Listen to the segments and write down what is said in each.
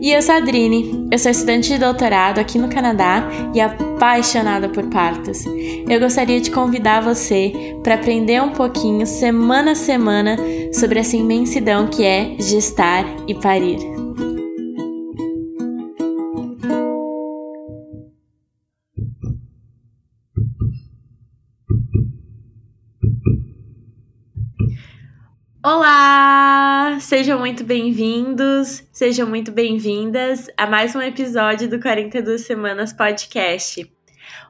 E eu sou a Adrine, eu sou estudante de doutorado aqui no Canadá e apaixonada por partos. Eu gostaria de convidar você para aprender um pouquinho, semana a semana, sobre essa imensidão que é gestar e parir. Olá! Sejam muito bem-vindos, sejam muito bem-vindas a mais um episódio do 42 Semanas Podcast.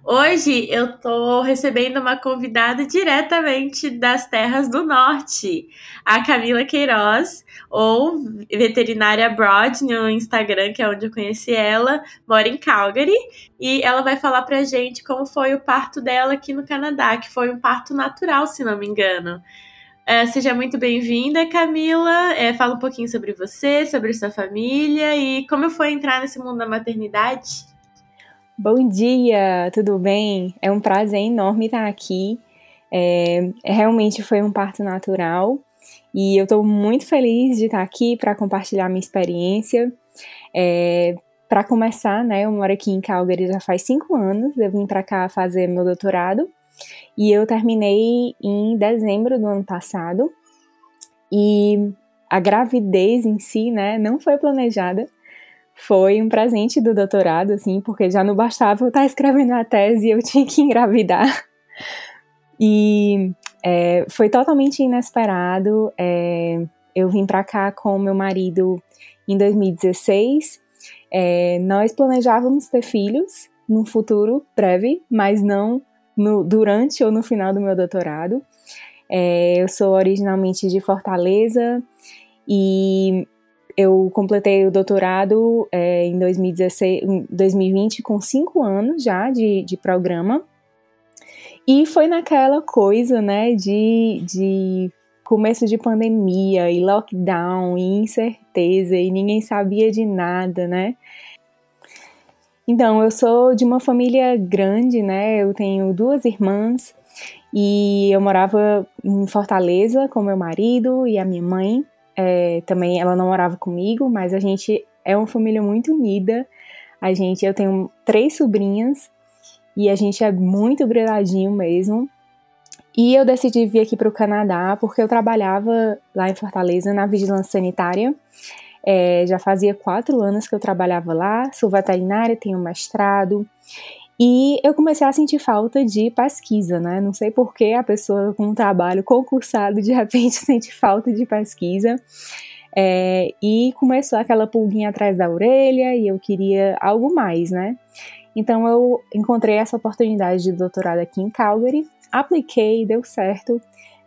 Hoje eu tô recebendo uma convidada diretamente das terras do norte, a Camila Queiroz, ou veterinária Broad no Instagram, que é onde eu conheci ela, mora em Calgary, e ela vai falar pra gente como foi o parto dela aqui no Canadá, que foi um parto natural, se não me engano. É, seja muito bem-vinda, Camila. É, fala um pouquinho sobre você, sobre sua família e como foi entrar nesse mundo da maternidade. Bom dia, tudo bem? É um prazer enorme estar aqui. É, realmente foi um parto natural e eu estou muito feliz de estar aqui para compartilhar minha experiência. É, para começar, né, eu moro aqui em Calgary já faz cinco anos. Eu vim para cá fazer meu doutorado e eu terminei em dezembro do ano passado. E a gravidez em si, né, não foi planejada. Foi um presente do doutorado, assim, porque já não bastava eu estar escrevendo a tese e eu tinha que engravidar. E é, foi totalmente inesperado. É, eu vim para cá com meu marido em 2016. É, nós planejávamos ter filhos no futuro breve, mas não no, durante ou no final do meu doutorado. É, eu sou originalmente de Fortaleza e eu completei o doutorado é, em 2016, 2020 com cinco anos já de, de programa. E foi naquela coisa, né, de, de começo de pandemia e lockdown e incerteza e ninguém sabia de nada, né? Então, eu sou de uma família grande, né? Eu tenho duas irmãs e eu morava em Fortaleza com meu marido e a minha mãe. É, também ela não morava comigo, mas a gente é uma família muito unida. A gente, eu tenho três sobrinhas e a gente é muito grudadinho mesmo. E eu decidi vir aqui para o Canadá porque eu trabalhava lá em Fortaleza na vigilância sanitária. É, já fazia quatro anos que eu trabalhava lá, sou veterinária, tenho mestrado. E eu comecei a sentir falta de pesquisa, né? Não sei por que a pessoa com um trabalho concursado de repente sente falta de pesquisa. É, e começou aquela pulguinha atrás da orelha e eu queria algo mais, né? Então eu encontrei essa oportunidade de doutorado aqui em Calgary, apliquei, deu certo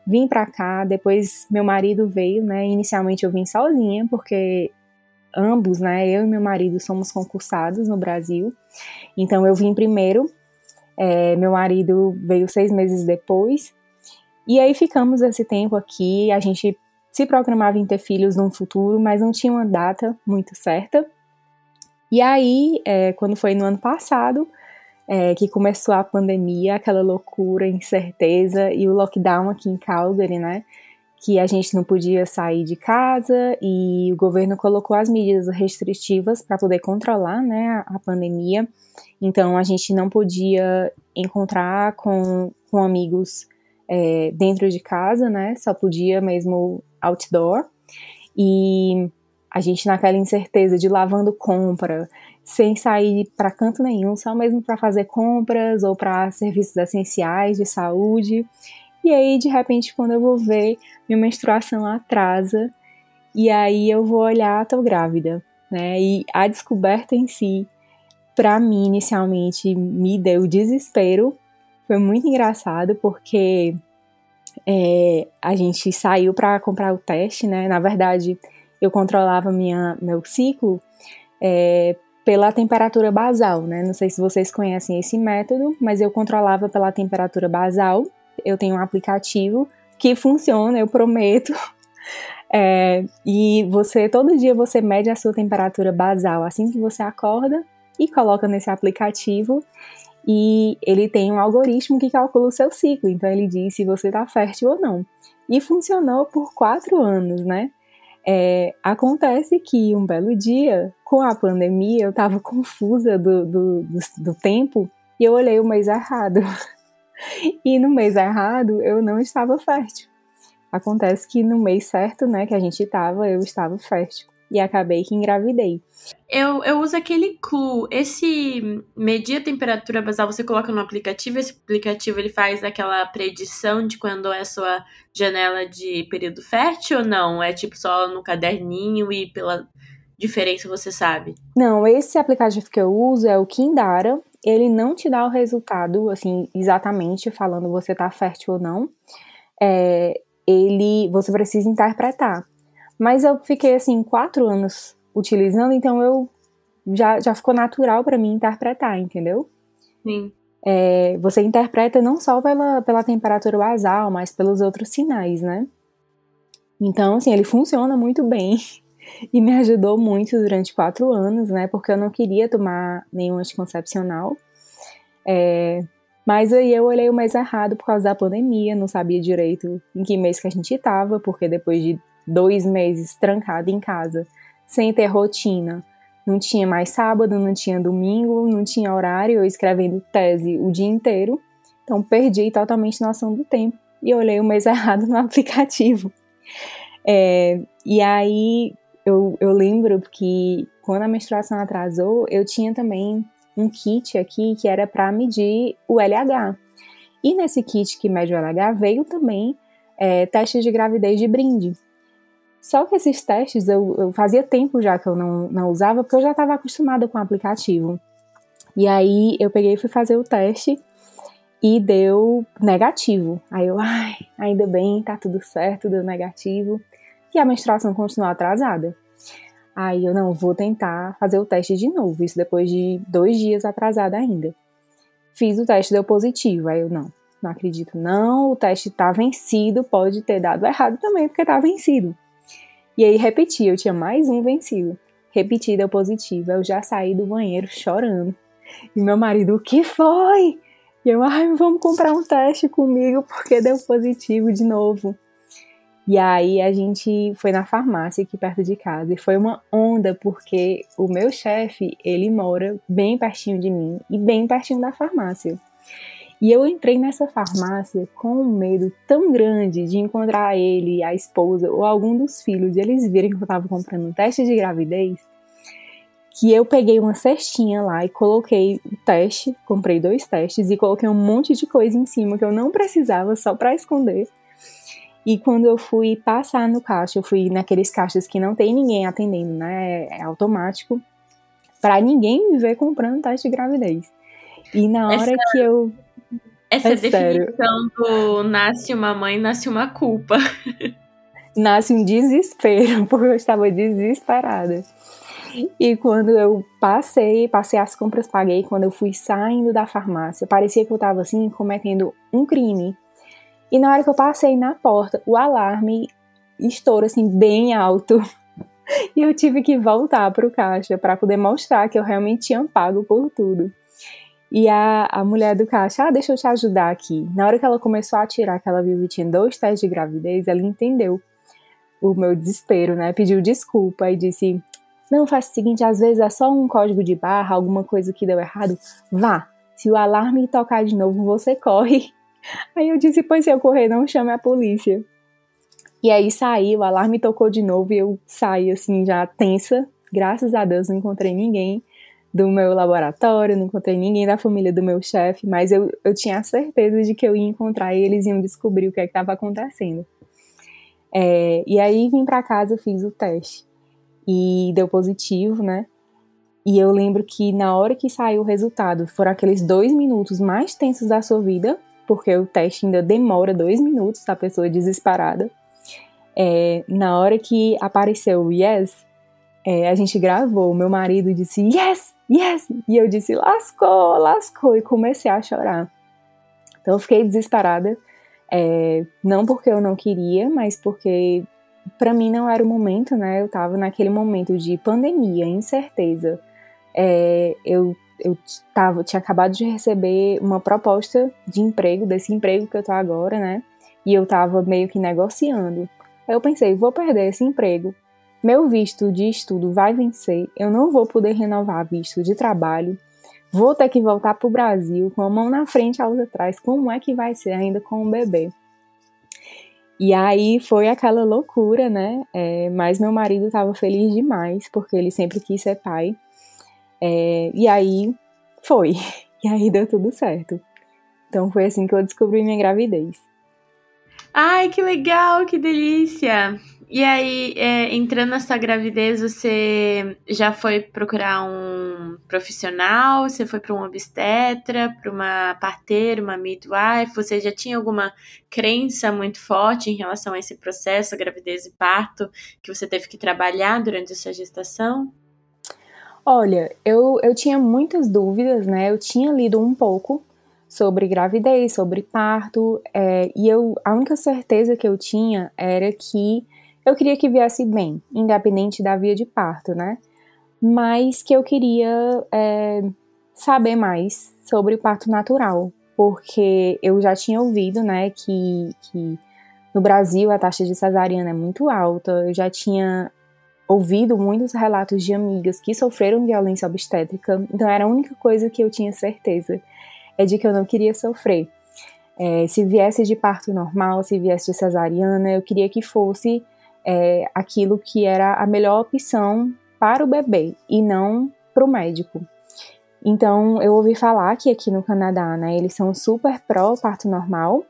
vim para cá, depois meu marido veio, né? Inicialmente eu vim sozinha, porque ambos, né, eu e meu marido somos concursados no Brasil. Então eu vim primeiro, é, meu marido veio seis meses depois. E aí ficamos esse tempo aqui, a gente se programava em ter filhos no futuro, mas não tinha uma data muito certa. E aí, é, quando foi no ano passado, é, que começou a pandemia, aquela loucura, incerteza e o lockdown aqui em Calgary, né? Que a gente não podia sair de casa e o governo colocou as medidas restritivas para poder controlar, né, a, pandemia. Então a gente não podia encontrar com, com amigos é, dentro de casa, né? Só podia mesmo outdoor. E a gente naquela incerteza de lavando compra, sem sair para canto nenhum, só mesmo para fazer compras ou para serviços essenciais de saúde. E aí, de repente, quando eu vou ver, minha menstruação atrasa e aí eu vou olhar, tô grávida, né? E a descoberta em si, para mim, inicialmente, me deu desespero. Foi muito engraçado porque é, a gente saiu para comprar o teste, né? Na verdade, eu controlava minha, meu ciclo é, pela temperatura basal, né? Não sei se vocês conhecem esse método, mas eu controlava pela temperatura basal. Eu tenho um aplicativo que funciona, eu prometo. É, e você todo dia você mede a sua temperatura basal assim que você acorda e coloca nesse aplicativo e ele tem um algoritmo que calcula o seu ciclo. Então ele diz se você está fértil ou não. E funcionou por quatro anos, né? É, acontece que um belo dia, com a pandemia, eu estava confusa do, do, do, do tempo e eu olhei o mês errado. e no mês errado eu não estava fértil. Acontece que no mês certo, né, que a gente estava, eu estava fértil. E acabei que engravidei. Eu, eu uso aquele Clue. Esse medir a temperatura basal você coloca no aplicativo. Esse aplicativo ele faz aquela predição de quando é a sua janela de período fértil ou não? É tipo só no caderninho e pela diferença você sabe? Não, esse aplicativo que eu uso é o Kindara. Ele não te dá o resultado, assim, exatamente falando você tá fértil ou não. É, ele, você precisa interpretar. Mas eu fiquei assim quatro anos utilizando, então eu já, já ficou natural para mim interpretar, entendeu? Sim. É, você interpreta não só pela, pela temperatura basal, mas pelos outros sinais, né? Então, assim, ele funciona muito bem e me ajudou muito durante quatro anos, né? Porque eu não queria tomar nenhum anticoncepcional. É, mas aí eu olhei o mês errado por causa da pandemia, não sabia direito em que mês que a gente estava, porque depois de dois meses trancada em casa, sem ter rotina, não tinha mais sábado, não tinha domingo, não tinha horário, eu escrevendo tese o dia inteiro, então perdi totalmente noção do tempo e olhei o mês errado no aplicativo. É, e aí eu, eu lembro que quando a menstruação atrasou, eu tinha também um kit aqui que era para medir o LH. E nesse kit que mede o LH veio também é, testes de gravidez de brinde. Só que esses testes eu, eu fazia tempo já que eu não, não usava, porque eu já estava acostumada com o aplicativo. E aí eu peguei e fui fazer o teste e deu negativo. Aí eu, ai, ainda bem, tá tudo certo, deu negativo. E a menstruação continuou atrasada. Aí eu não vou tentar fazer o teste de novo, isso depois de dois dias atrasada ainda. Fiz o teste, deu positivo. Aí eu não, não acredito, não, o teste tá vencido, pode ter dado errado também, porque tá vencido. E aí repeti, eu tinha mais um vencido. Repeti, deu positivo. Eu já saí do banheiro chorando. E meu marido, o que foi? E eu, ai, vamos comprar um teste comigo porque deu positivo de novo. E aí a gente foi na farmácia aqui perto de casa e foi uma onda porque o meu chefe, ele mora bem pertinho de mim e bem pertinho da farmácia. E eu entrei nessa farmácia com um medo tão grande de encontrar ele, a esposa ou algum dos filhos e eles virem que eu estava comprando um teste de gravidez, que eu peguei uma cestinha lá e coloquei o teste, comprei dois testes e coloquei um monte de coisa em cima que eu não precisava só para esconder. E quando eu fui passar no caixa, eu fui naqueles caixas que não tem ninguém atendendo, né? É automático, para ninguém me ver comprando teste de gravidez. E na hora Essa... que eu. Essa é definição do nasce uma mãe, nasce uma culpa. Nasce um desespero, porque eu estava desesperada. E quando eu passei, passei as compras, paguei, quando eu fui saindo da farmácia, parecia que eu estava assim cometendo um crime. E na hora que eu passei na porta, o alarme estoura assim bem alto. E eu tive que voltar para o caixa para poder mostrar que eu realmente tinha pago por tudo. E a, a mulher do caixa, ah, deixa eu te ajudar aqui. Na hora que ela começou a tirar que ela viu que tinha dois testes de gravidez, ela entendeu o meu desespero, né? Pediu desculpa e disse: Não, faz o seguinte, às vezes é só um código de barra, alguma coisa que deu errado. Vá, se o alarme tocar de novo, você corre Aí eu disse, pois se eu correr, não chame a polícia. E aí saí, o alarme tocou de novo e eu saí assim, já tensa. Graças a Deus não encontrei ninguém do meu laboratório, não encontrei ninguém da família do meu chefe, mas eu, eu tinha certeza de que eu ia encontrar e eles iam descobrir o que é estava acontecendo. É, e aí vim para casa, fiz o teste e deu positivo, né? E eu lembro que na hora que saiu o resultado, foram aqueles dois minutos mais tensos da sua vida, porque o teste ainda demora dois minutos, a pessoa é desesperada. É, na hora que apareceu o yes, é, a gente gravou, meu marido disse yes, yes, e eu disse lascou, lascou, e comecei a chorar. Então eu fiquei desesperada, é, não porque eu não queria, mas porque para mim não era o momento, né? Eu tava naquele momento de pandemia, incerteza. É, eu eu tava, tinha acabado de receber uma proposta de emprego, desse emprego que eu tô agora, né? E eu tava meio que negociando. Aí eu pensei, vou perder esse emprego meu visto de estudo vai vencer, eu não vou poder renovar visto de trabalho, vou ter que voltar para o Brasil com a mão na frente a outra atrás. Como é que vai ser ainda com o bebê? E aí foi aquela loucura, né? É, mas meu marido estava feliz demais, porque ele sempre quis ser pai. É, e aí foi. E aí deu tudo certo. Então foi assim que eu descobri minha gravidez. Ai, que legal, que delícia! E aí, é, entrando na sua gravidez, você já foi procurar um profissional? Você foi para um obstetra, para uma parteira, uma midwife? Você já tinha alguma crença muito forte em relação a esse processo, a gravidez e parto, que você teve que trabalhar durante a sua gestação? Olha, eu, eu tinha muitas dúvidas, né? Eu tinha lido um pouco sobre gravidez, sobre parto, é, e eu, a única certeza que eu tinha era que eu queria que viesse bem, independente da via de parto, né? Mas que eu queria é, saber mais sobre o parto natural, porque eu já tinha ouvido, né, que, que no Brasil a taxa de cesariana é muito alta, eu já tinha ouvido muitos relatos de amigas que sofreram violência obstétrica, então era a única coisa que eu tinha certeza, é de que eu não queria sofrer. É, se viesse de parto normal, se viesse de cesariana, eu queria que fosse é, aquilo que era a melhor opção para o bebê e não para o médico. Então, eu ouvi falar que aqui no Canadá, né, eles são super pró parto normal.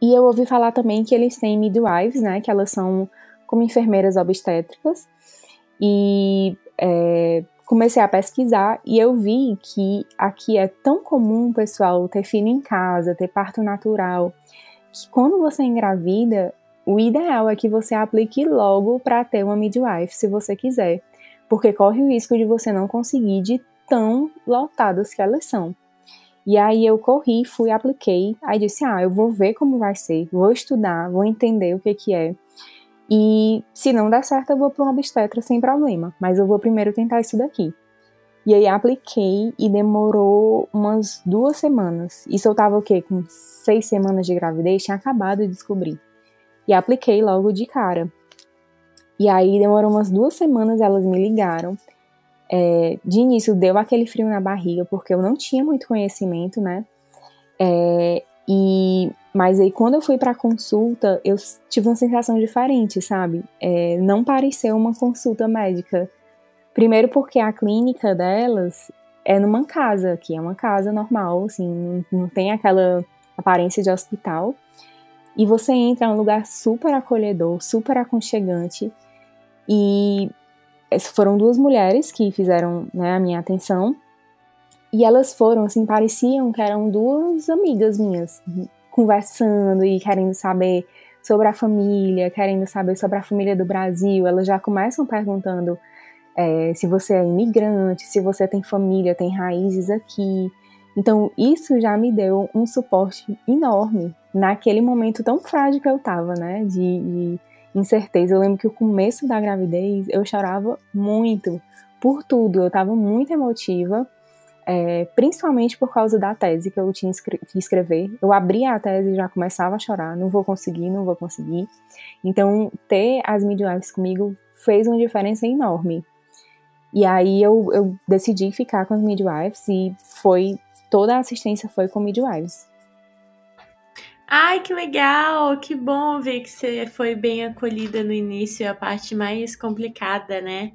E eu ouvi falar também que eles têm midwives, né, que elas são como enfermeiras obstétricas. E é, comecei a pesquisar e eu vi que aqui é tão comum, pessoal, ter filho em casa, ter parto natural, que quando você engravida, o ideal é que você aplique logo para ter uma midwife, se você quiser, porque corre o risco de você não conseguir de tão lotadas que elas são. E aí eu corri, fui, apliquei, aí disse, ah, eu vou ver como vai ser, vou estudar, vou entender o que que é. E se não der certo, eu vou para um obstetra sem problema, mas eu vou primeiro tentar isso daqui. E aí apliquei e demorou umas duas semanas. Isso eu tava o quê? Com seis semanas de gravidez, tinha acabado de descobrir e apliquei logo de cara. E aí demorou umas duas semanas, elas me ligaram. É, de início deu aquele frio na barriga, porque eu não tinha muito conhecimento, né? É, e mas aí quando eu fui para consulta, eu tive uma sensação diferente, sabe? É, não pareceu uma consulta médica. Primeiro porque a clínica delas é numa casa, que é uma casa normal, assim, não, não tem aquela aparência de hospital. E você entra num lugar super acolhedor, super aconchegante. E foram duas mulheres que fizeram né, a minha atenção. E elas foram, assim, pareciam que eram duas amigas minhas, conversando e querendo saber sobre a família, querendo saber sobre a família do Brasil. Elas já começam perguntando é, se você é imigrante, se você tem família, tem raízes aqui. Então, isso já me deu um suporte enorme naquele momento tão frágil que eu tava, né? De, de incerteza. Eu lembro que o começo da gravidez eu chorava muito por tudo. Eu tava muito emotiva, é, principalmente por causa da tese que eu tinha que escrever. Eu abria a tese e já começava a chorar. Não vou conseguir, não vou conseguir. Então, ter as midwives comigo fez uma diferença enorme. E aí eu, eu decidi ficar com as midwives e foi toda a assistência foi com midwives. Ai, que legal! Que bom ver que você foi bem acolhida no início, é a parte mais complicada, né?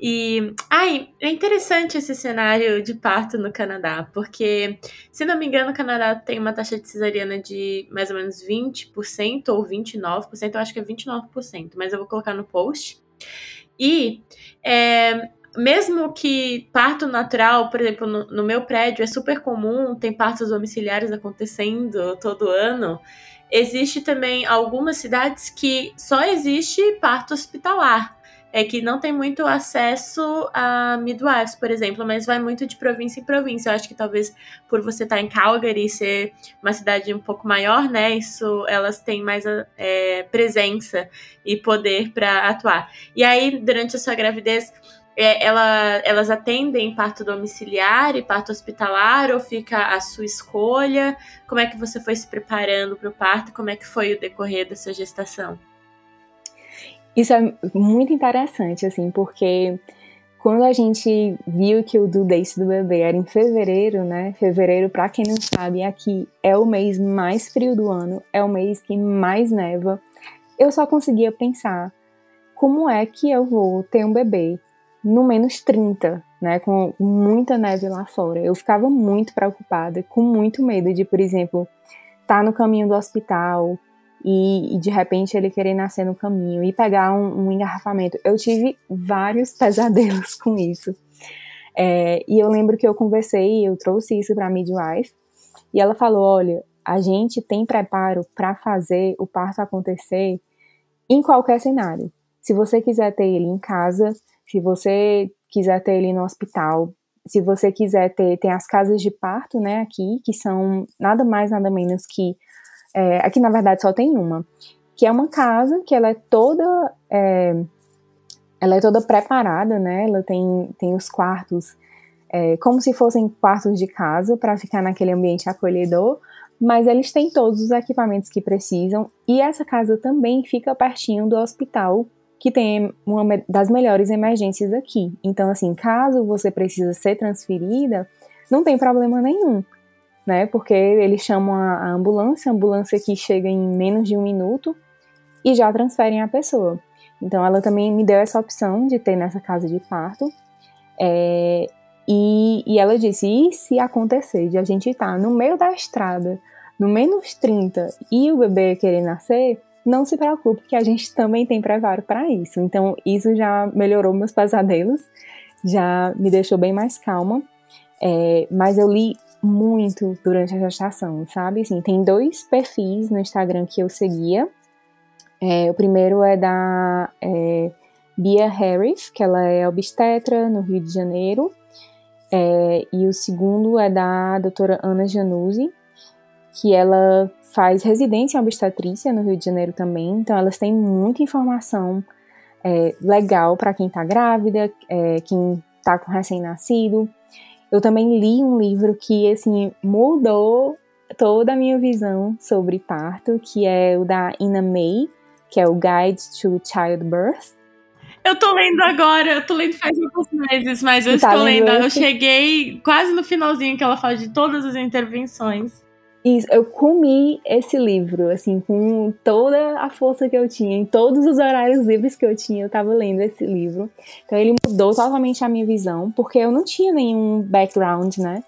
E, ai, é interessante esse cenário de parto no Canadá, porque, se não me engano, o Canadá tem uma taxa de cesariana de mais ou menos 20% ou 29%, eu acho que é 29%, mas eu vou colocar no post. E é, mesmo que parto natural, por exemplo, no, no, meu prédio é super comum, tem partos domiciliares acontecendo todo ano. Existe também algumas cidades que só existe parto hospitalar. É que não tem muito acesso a midwives, por exemplo, mas vai muito de província em província. Eu acho que talvez por você estar em Calgary ser uma cidade um pouco maior, né? Isso elas têm mais é, presença e poder para atuar. E aí, durante a sua gravidez, é, ela, elas atendem parto domiciliar e parto hospitalar ou fica a sua escolha? Como é que você foi se preparando para o parto? Como é que foi o decorrer dessa gestação? Isso é muito interessante, assim, porque quando a gente viu que o due date do bebê era em fevereiro, né? Fevereiro, para quem não sabe, aqui é o mês mais frio do ano, é o mês que mais neva. Eu só conseguia pensar como é que eu vou ter um bebê no menos 30, né, com muita neve lá fora. Eu ficava muito preocupada, com muito medo de, por exemplo, estar tá no caminho do hospital e, e, de repente ele querer nascer no caminho e pegar um, um engarrafamento. Eu tive vários pesadelos com isso. É, e eu lembro que eu conversei, eu trouxe isso para a midwife e ela falou: olha, a gente tem preparo para fazer o parto acontecer em qualquer cenário. Se você quiser ter ele em casa, se você quiser ter ele no hospital, se você quiser ter, tem as casas de parto, né, aqui, que são nada mais, nada menos que, é, aqui na verdade só tem uma, que é uma casa que ela é toda, é, ela é toda preparada, né, ela tem, tem os quartos é, como se fossem quartos de casa para ficar naquele ambiente acolhedor, mas eles têm todos os equipamentos que precisam e essa casa também fica pertinho do hospital que tem uma das melhores emergências aqui. Então, assim, caso você precisa ser transferida, não tem problema nenhum, né? Porque eles chamam a, ambulância, a ambulância que chega em menos de um minuto e já transferem a pessoa. Então, ela também me deu essa opção de ter nessa casa de parto. É, e, e ela disse: e se acontecer de a gente estar tá no meio da estrada, no menos 30, e o bebê querer nascer, não se preocupe que a gente também tem preparo para isso. Então, isso já melhorou meus pesadelos, já me deixou bem mais calma. É, mas eu li muito durante a gestação, sabe? Assim, tem dois perfis no Instagram que eu seguia. É, o primeiro é da é, Bia Harris, que ela é obstetra no Rio de Janeiro. É, e o segundo é da doutora Ana Januzzi, que ela faz residência em obstetrícia no Rio de Janeiro também, então elas têm muita informação é, legal para quem está grávida, é, quem está com recém-nascido. Eu também li um livro que assim mudou toda a minha visão sobre parto, que é o da Ina May, que é o Guide to Childbirth. Eu tô lendo agora, eu tô lendo faz alguns meses, mas eu tá estou lendo. lendo eu cheguei quase no finalzinho que ela fala de todas as intervenções. Isso, eu comi esse livro, assim, com toda a força que eu tinha, em todos os horários livres que eu tinha, eu tava lendo esse livro. Então ele mudou totalmente a minha visão, porque eu não tinha nenhum background, né,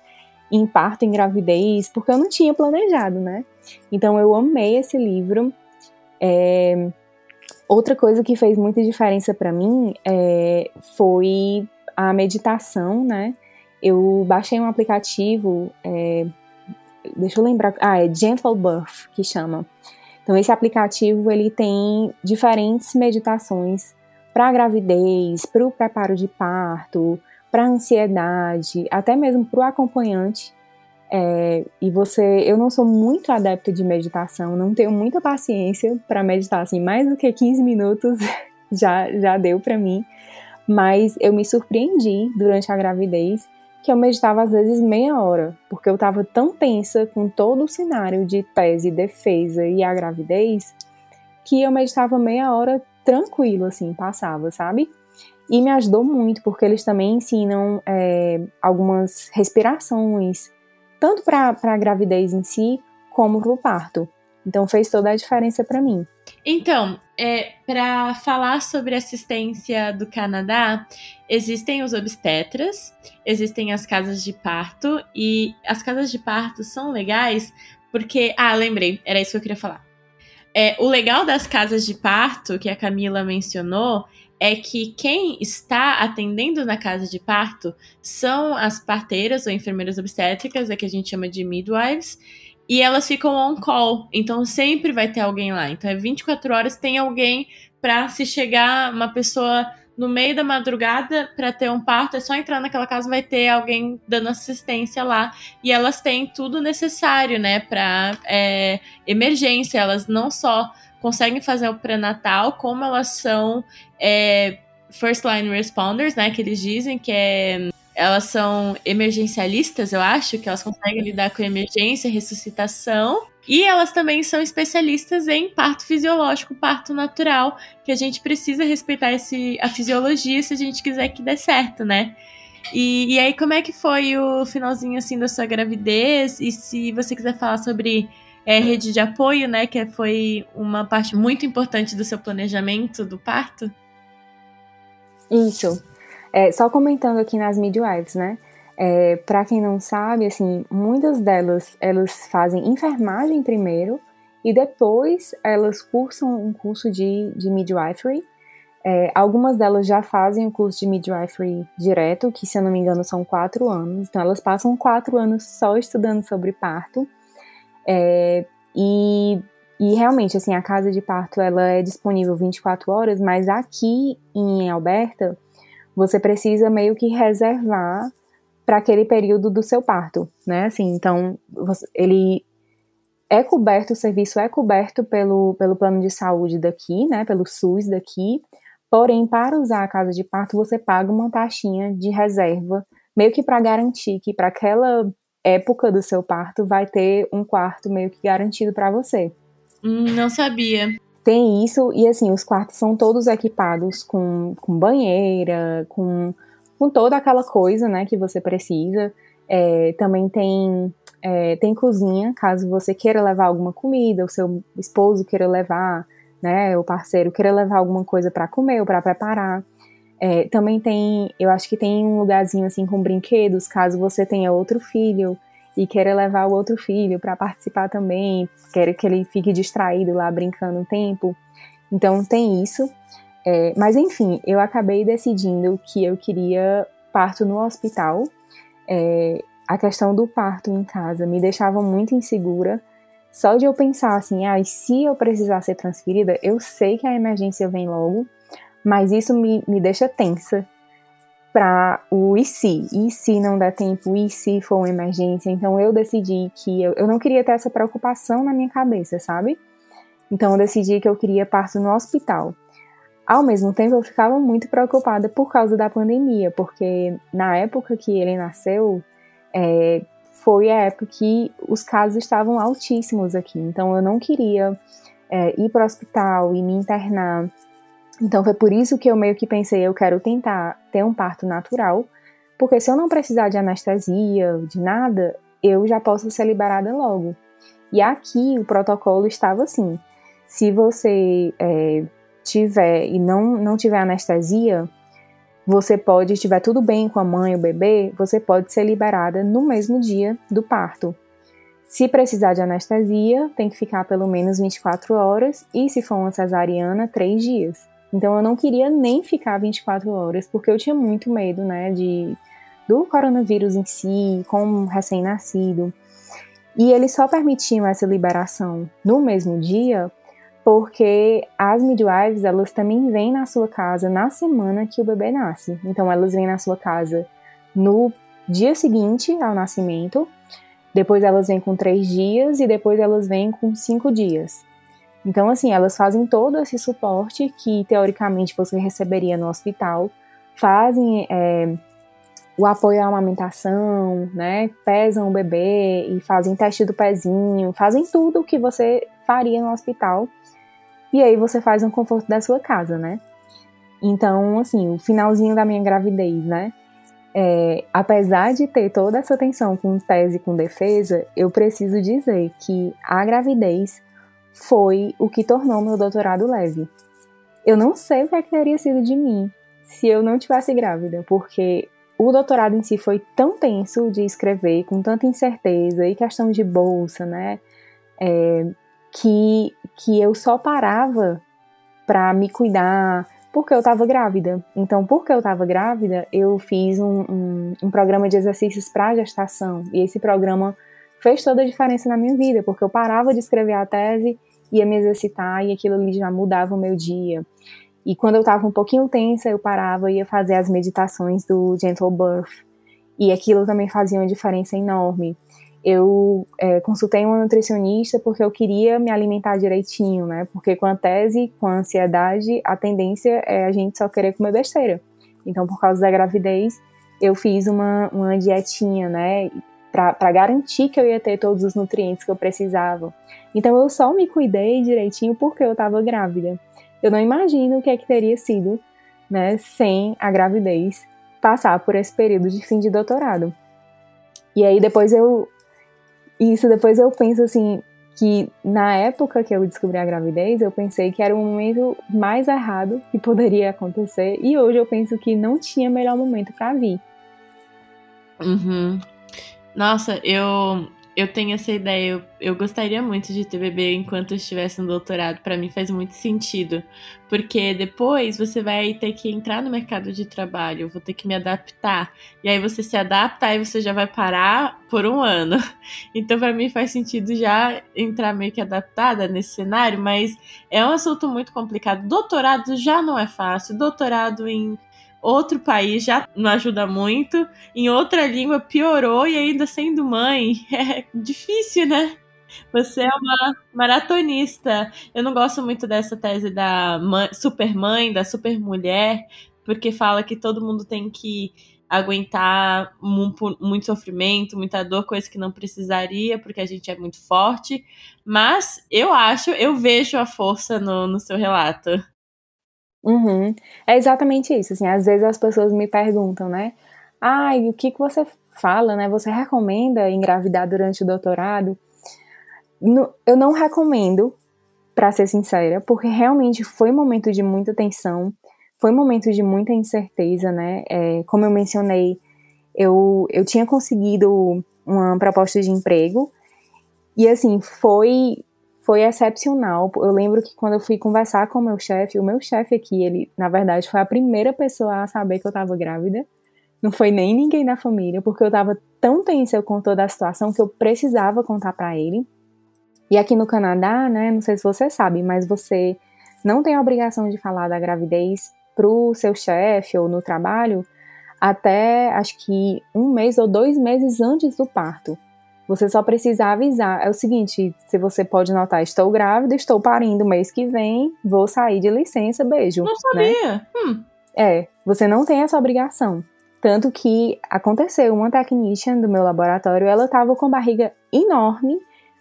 em parto, em gravidez, porque eu não tinha planejado, né. Então eu amei esse livro. É... Outra coisa que fez muita diferença para mim é... foi a meditação, né. Eu baixei um aplicativo. É deixa eu lembrar, ah, é Gentle Birth que chama. Então esse aplicativo ele tem diferentes meditações para gravidez, para o preparo de parto, para ansiedade, até mesmo para o acompanhante. É, e você, eu não sou muito adepta de meditação, não tenho muita paciência para meditar assim, mais do que 15 minutos já já deu para mim, mas eu me surpreendi durante a gravidez que eu meditava às vezes meia hora, porque eu estava tão tensa com todo o cenário de tese, defesa e a gravidez, que eu meditava meia hora tranquilo, assim, passava, sabe? E me ajudou muito, porque eles também ensinam é, algumas respirações, tanto para a gravidez em si, como para o parto. Então fez toda a diferença para mim. Então, é, para falar sobre assistência do Canadá, existem os obstetras, existem as casas de parto, e as casas de parto são legais porque. Ah, lembrei, era isso que eu queria falar. É, o legal das casas de parto, que a Camila mencionou, é que quem está atendendo na casa de parto são as parteiras ou enfermeiras obstétricas, é que a gente chama de midwives, e elas ficam on call, então sempre vai ter alguém lá. Então é 24 horas tem alguém para se chegar uma pessoa no meio da madrugada para ter um parto, é só entrar naquela casa vai ter alguém dando assistência lá e elas têm tudo necessário, né, para é, emergência. Elas não só conseguem fazer o pré-natal, como elas são é, first line responders, né, que eles dizem que é elas são emergencialistas, eu acho, que elas conseguem lidar com emergência, ressuscitação. E elas também são especialistas em parto fisiológico, parto natural, que a gente precisa respeitar esse, a fisiologia se a gente quiser que dê certo, né? E, e aí, como é que foi o finalzinho assim da sua gravidez? E se você quiser falar sobre é, rede de apoio, né? Que foi uma parte muito importante do seu planejamento do parto? Isso. É, só comentando aqui nas midwives, né? É, para quem não sabe, assim, muitas delas elas fazem enfermagem primeiro e depois elas cursam um curso de, de midwifery. É, algumas delas já fazem o curso de midwifery direto, que se eu não me engano são quatro anos. Então elas passam quatro anos só estudando sobre parto. É, e, e realmente, assim, a casa de parto ela é disponível 24 horas, mas aqui em Alberta você precisa meio que reservar para aquele período do seu parto, né? Assim, então você, ele é coberto, o serviço é coberto pelo, pelo plano de saúde daqui, né? Pelo SUS daqui. Porém, para usar a casa de parto, você paga uma taxinha de reserva, meio que para garantir que para aquela época do seu parto vai ter um quarto meio que garantido para você. Hum, não sabia. Tem isso, e assim, os quartos são todos equipados com, com banheira, com com toda aquela coisa, né, que você precisa. É, também tem é, tem cozinha, caso você queira levar alguma comida, o seu esposo queira levar, né, o parceiro queira levar alguma coisa para comer ou para preparar. É, também tem, eu acho que tem um lugarzinho assim com brinquedos, caso você tenha outro filho e queira levar o outro filho para participar também, quer que ele fique distraído lá brincando um tempo. Então tem isso. É, mas enfim, eu acabei decidindo que eu queria parto no hospital. É, a questão do parto em casa me deixava muito insegura. Só de eu pensar assim, ah, se eu precisar ser transferida, eu sei que a emergência vem logo, mas isso me, me deixa tensa para o e se, e se não der tempo, e se for uma emergência. Então eu decidi que eu, eu não queria ter essa preocupação na minha cabeça, sabe? Então eu decidi que eu queria parto no hospital. Ao mesmo tempo, eu ficava muito preocupada por causa da pandemia, porque na época que ele nasceu, é, foi a época que os casos estavam altíssimos aqui. Então, eu não queria é, ir para o hospital e me internar. Então, foi por isso que eu meio que pensei: eu quero tentar ter um parto natural, porque se eu não precisar de anestesia, de nada, eu já posso ser liberada logo. E aqui o protocolo estava assim: se você é, tiver e não, não tiver anestesia, você pode, estiver tudo bem com a mãe, o bebê, você pode ser liberada no mesmo dia do parto. Se precisar de anestesia, tem que ficar pelo menos 24 horas e se for uma cesariana, 3 dias. Então eu não queria nem ficar 24 horas, porque eu tinha muito medo, né, de do coronavírus em si, como recém-nascido. E eles só permitiam essa liberação no mesmo dia porque as midwives, elas também vêm na sua casa na semana que o bebê nasce. Então, elas vêm na sua casa no dia seguinte ao nascimento, depois elas vêm com três dias e depois elas vêm com cinco dias. Então, assim, elas fazem todo esse suporte que, teoricamente, você receberia no hospital, fazem é, o apoio à amamentação, né, pesam o bebê e fazem teste do pezinho, fazem tudo o que você faria no hospital e aí você faz no conforto da sua casa, né? Então, assim, o finalzinho da minha gravidez, né? É, apesar de ter toda essa tensão com tese e com defesa, eu preciso dizer que a gravidez foi o que tornou meu doutorado leve. Eu não sei o que, é que teria sido de mim se eu não tivesse grávida, porque o doutorado em si foi tão tenso de escrever, com tanta incerteza e questão de bolsa, né? É, que, que eu só parava para me cuidar porque eu estava grávida. Então, porque eu estava grávida, eu fiz um, um, um programa de exercícios para gestação. E esse programa fez toda a diferença na minha vida, porque eu parava de escrever a tese, ia me exercitar e aquilo ali já mudava o meu dia. E quando eu estava um pouquinho tensa, eu parava e ia fazer as meditações do Gentle Birth. E aquilo também fazia uma diferença enorme eu é, consultei uma nutricionista porque eu queria me alimentar direitinho, né? Porque com a tese, com a ansiedade, a tendência é a gente só querer comer besteira. Então, por causa da gravidez, eu fiz uma, uma dietinha, né? Para garantir que eu ia ter todos os nutrientes que eu precisava. Então eu só me cuidei direitinho porque eu estava grávida. Eu não imagino o que é que teria sido, né, sem a gravidez passar por esse período de fim de doutorado. E aí depois eu isso depois eu penso assim que na época que eu descobri a gravidez, eu pensei que era o momento mais errado que poderia acontecer e hoje eu penso que não tinha melhor momento para vir. Uhum. Nossa, eu eu tenho essa ideia. Eu, eu gostaria muito de ter bebê enquanto eu estivesse no doutorado. Para mim faz muito sentido. Porque depois você vai ter que entrar no mercado de trabalho. Eu vou ter que me adaptar. E aí você se adapta, e você já vai parar por um ano. Então para mim faz sentido já entrar meio que adaptada nesse cenário. Mas é um assunto muito complicado. Doutorado já não é fácil. Doutorado em outro país já não ajuda muito, em outra língua piorou e ainda sendo mãe é difícil, né? Você é uma maratonista. Eu não gosto muito dessa tese da mãe, supermãe, da supermulher, porque fala que todo mundo tem que aguentar muito sofrimento, muita dor, coisa que não precisaria, porque a gente é muito forte. Mas eu acho, eu vejo a força no, no seu relato. Uhum. É exatamente isso. Assim, às vezes as pessoas me perguntam, né? Ai, ah, o que, que você fala, né? Você recomenda engravidar durante o doutorado? No, eu não recomendo, para ser sincera, porque realmente foi um momento de muita tensão, foi um momento de muita incerteza, né? É, como eu mencionei, eu, eu tinha conseguido uma proposta de emprego e assim foi foi excepcional. Eu lembro que quando eu fui conversar com o meu chefe, o meu chefe aqui, ele, na verdade, foi a primeira pessoa a saber que eu estava grávida. Não foi nem ninguém da família, porque eu estava tão tensa com toda a situação que eu precisava contar para ele. E aqui no Canadá, né, não sei se você sabe, mas você não tem a obrigação de falar da gravidez pro seu chefe ou no trabalho até acho que um mês ou dois meses antes do parto. Você só precisa avisar. É o seguinte, se você pode notar, estou grávida, estou parindo mês que vem, vou sair de licença, beijo. Não né? sabia. Né? Hum. É, você não tem essa obrigação. Tanto que aconteceu, uma technician do meu laboratório, ela estava com barriga enorme,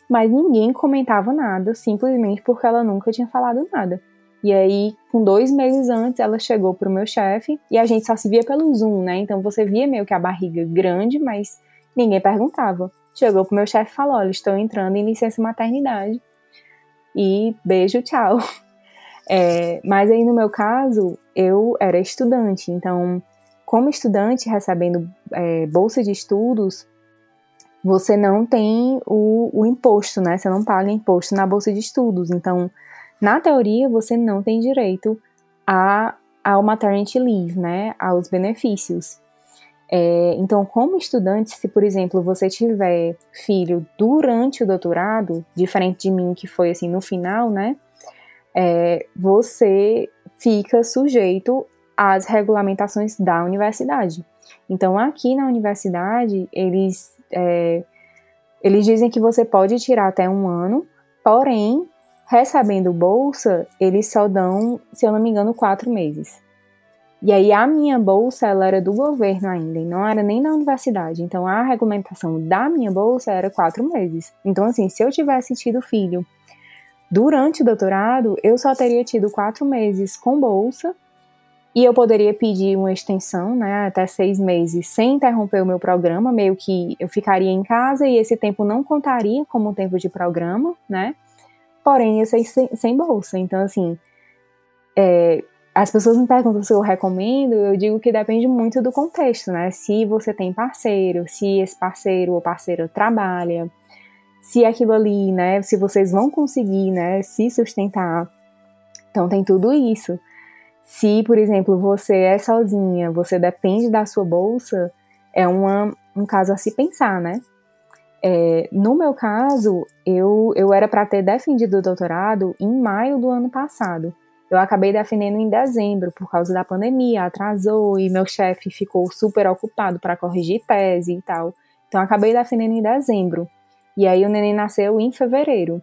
mas ninguém comentava nada, simplesmente porque ela nunca tinha falado nada. E aí, com dois meses antes, ela chegou pro meu chefe e a gente só se via pelo Zoom, né? Então você via meio que a barriga grande, mas ninguém perguntava. Chegou pro meu chefe e falou: Olha, estou entrando em licença maternidade. E beijo, tchau. É, mas aí no meu caso, eu era estudante, então, como estudante recebendo é, bolsa de estudos, você não tem o, o imposto, né? Você não paga imposto na bolsa de estudos. Então, na teoria, você não tem direito a, ao maternity leave, né? Aos benefícios. É, então, como estudante, se por exemplo você tiver filho durante o doutorado, diferente de mim que foi assim no final, né? É, você fica sujeito às regulamentações da universidade. Então, aqui na universidade, eles, é, eles dizem que você pode tirar até um ano, porém, recebendo bolsa, eles só dão, se eu não me engano, quatro meses. E aí a minha bolsa ela era do governo ainda, e não era nem da universidade. Então a regulamentação da minha bolsa era quatro meses. Então assim, se eu tivesse tido filho durante o doutorado, eu só teria tido quatro meses com bolsa e eu poderia pedir uma extensão, né, até seis meses, sem interromper o meu programa, meio que eu ficaria em casa e esse tempo não contaria como tempo de programa, né? Porém, ia ser sem, sem bolsa. Então, assim, é, as pessoas me perguntam se eu recomendo, eu digo que depende muito do contexto, né? Se você tem parceiro, se esse parceiro ou parceira trabalha, se aquilo ali, né? Se vocês vão conseguir, né? Se sustentar. Então tem tudo isso. Se, por exemplo, você é sozinha, você depende da sua bolsa, é uma, um caso a se pensar, né? É, no meu caso, eu, eu era para ter defendido o doutorado em maio do ano passado. Eu acabei defendendo em dezembro por causa da pandemia, atrasou e meu chefe ficou super ocupado para corrigir tese e tal. Então acabei defendendo em dezembro. E aí o neném nasceu em fevereiro.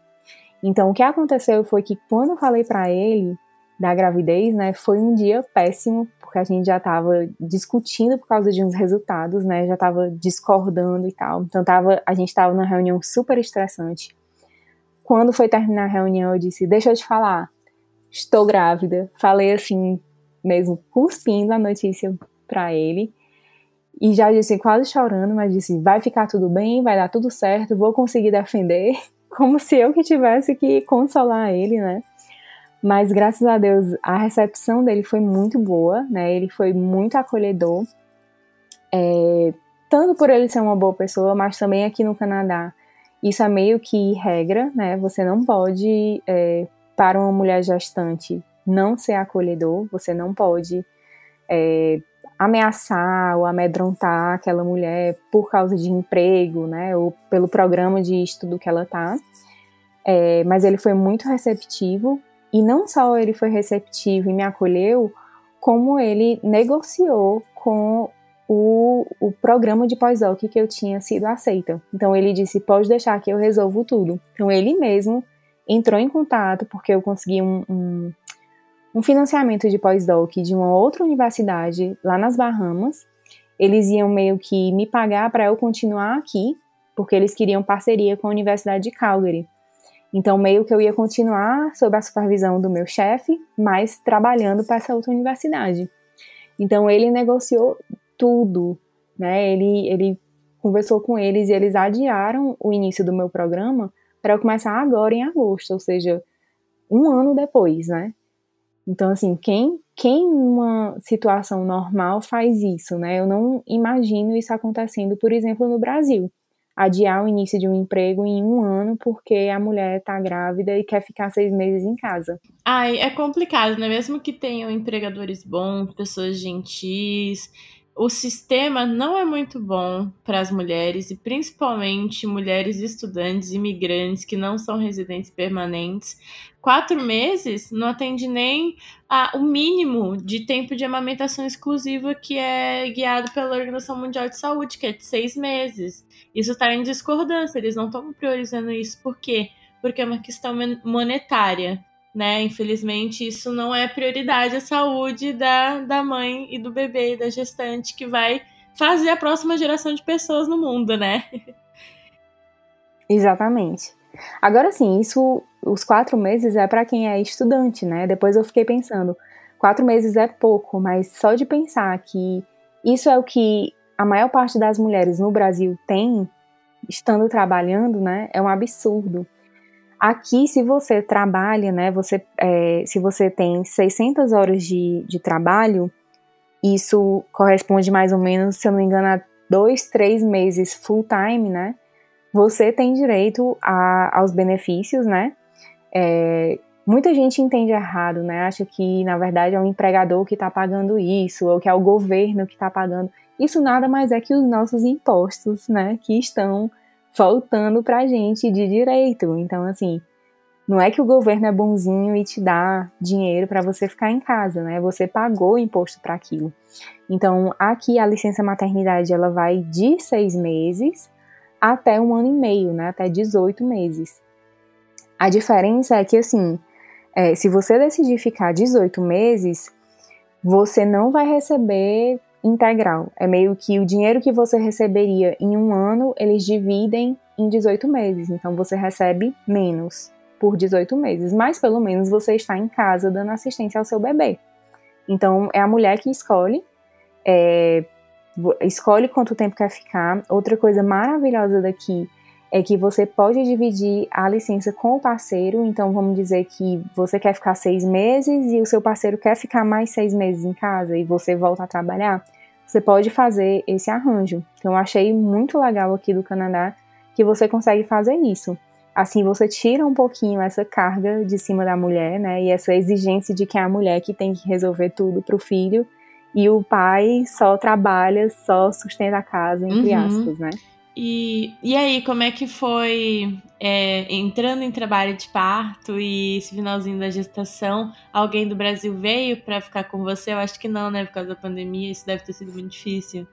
Então o que aconteceu foi que quando eu falei para ele da gravidez, né, foi um dia péssimo, porque a gente já estava discutindo por causa de uns resultados, né? Já estava discordando e tal. Então tava, a gente estava numa reunião super estressante. Quando foi terminar a reunião, eu disse: Deixa eu te falar, estou grávida. Falei assim, mesmo cuspindo a notícia para ele. E já disse, quase chorando, mas disse: vai ficar tudo bem, vai dar tudo certo, vou conseguir defender. Como se eu que tivesse que consolar ele, né? Mas graças a Deus a recepção dele foi muito boa, né? Ele foi muito acolhedor, é, tanto por ele ser uma boa pessoa, mas também aqui no Canadá. Isso é meio que regra, né? Você não pode, é, para uma mulher gestante, não ser acolhedor, você não pode é, ameaçar ou amedrontar aquela mulher por causa de emprego, né? Ou pelo programa de estudo que ela tá. É, mas ele foi muito receptivo e não só ele foi receptivo e me acolheu, como ele negociou com o, o programa de pós-doc que eu tinha sido aceita. Então ele disse: pode deixar que eu resolvo tudo. Então ele mesmo entrou em contato porque eu consegui um, um, um financiamento de pós-doc de uma outra universidade lá nas Bahamas. Eles iam meio que me pagar para eu continuar aqui, porque eles queriam parceria com a Universidade de Calgary. Então, meio que eu ia continuar sob a supervisão do meu chefe, mas trabalhando para essa outra universidade. Então, ele negociou tudo, né? Ele, ele conversou com eles e eles adiaram o início do meu programa para começar agora em agosto, ou seja, um ano depois, né? Então, assim, quem, quem numa situação normal faz isso, né? Eu não imagino isso acontecendo, por exemplo, no Brasil adiar o início de um emprego em um ano porque a mulher está grávida e quer ficar seis meses em casa. Ai, é complicado, né? Mesmo que tenham empregadores bons, pessoas gentis, o sistema não é muito bom para as mulheres e principalmente mulheres estudantes, imigrantes que não são residentes permanentes. Quatro meses não atende nem a, o mínimo de tempo de amamentação exclusiva que é guiado pela Organização Mundial de Saúde, que é de seis meses. Isso está em discordância, eles não estão priorizando isso. Por quê? Porque é uma questão monetária né? Infelizmente, isso não é prioridade a saúde da, da mãe e do bebê da gestante que vai fazer a próxima geração de pessoas no mundo, né? Exatamente. Agora sim, isso, os quatro meses é para quem é estudante, né? Depois eu fiquei pensando, quatro meses é pouco, mas só de pensar que isso é o que a maior parte das mulheres no Brasil tem, estando trabalhando, né? É um absurdo. Aqui, se você trabalha, né, você, é, se você tem 600 horas de, de trabalho, isso corresponde mais ou menos, se eu não me engano, a dois, três meses full time, né? Você tem direito a, aos benefícios, né? É, muita gente entende errado, né? Acha que, na verdade, é o empregador que está pagando isso, ou que é o governo que está pagando. Isso nada mais é que os nossos impostos, né? Que estão voltando pra gente de direito. Então, assim, não é que o governo é bonzinho e te dá dinheiro para você ficar em casa, né? Você pagou imposto para aquilo. Então, aqui a licença maternidade ela vai de seis meses até um ano e meio, né? Até 18 meses. A diferença é que, assim, é, se você decidir ficar 18 meses, você não vai receber integral. É meio que o dinheiro que você receberia em um ano, eles dividem em 18 meses. Então você recebe menos por 18 meses, mas pelo menos você está em casa dando assistência ao seu bebê. Então é a mulher que escolhe, é, escolhe quanto tempo quer ficar. Outra coisa maravilhosa daqui é que você pode dividir a licença com o parceiro. Então, vamos dizer que você quer ficar seis meses e o seu parceiro quer ficar mais seis meses em casa e você volta a trabalhar. Você pode fazer esse arranjo. Então, eu achei muito legal aqui do Canadá que você consegue fazer isso. Assim, você tira um pouquinho essa carga de cima da mulher, né? E essa exigência de que é a mulher que tem que resolver tudo para o filho e o pai só trabalha, só sustenta a casa, entre uhum. aspas, né? E, e aí, como é que foi é, entrando em trabalho de parto e esse finalzinho da gestação? Alguém do Brasil veio para ficar com você? Eu acho que não, né? Por causa da pandemia, isso deve ter sido muito difícil.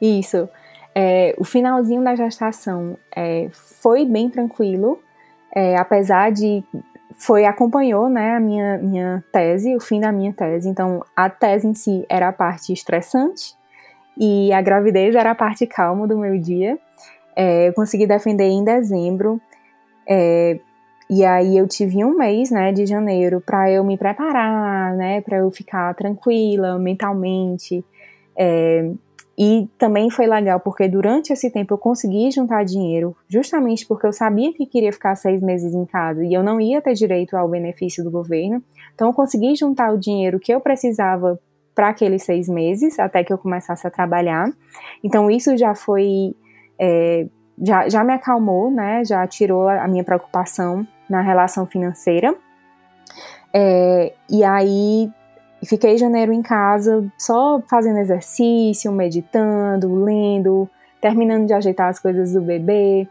Isso. É, o finalzinho da gestação é, foi bem tranquilo, é, apesar de foi acompanhou né, a minha, minha tese, o fim da minha tese. Então, a tese em si era a parte estressante e a gravidez era a parte calma do meu dia. É, eu consegui defender em dezembro. É, e aí eu tive um mês, né, de janeiro, para eu me preparar, né, para eu ficar tranquila mentalmente. É, e também foi legal porque durante esse tempo eu consegui juntar dinheiro, justamente porque eu sabia que queria ficar seis meses em casa e eu não ia ter direito ao benefício do governo. Então eu consegui juntar o dinheiro que eu precisava para aqueles seis meses, até que eu começasse a trabalhar. Então isso já foi. É, já, já me acalmou, né? Já tirou a minha preocupação na relação financeira. É, e aí fiquei janeiro em casa só fazendo exercício, meditando, lendo, terminando de ajeitar as coisas do bebê.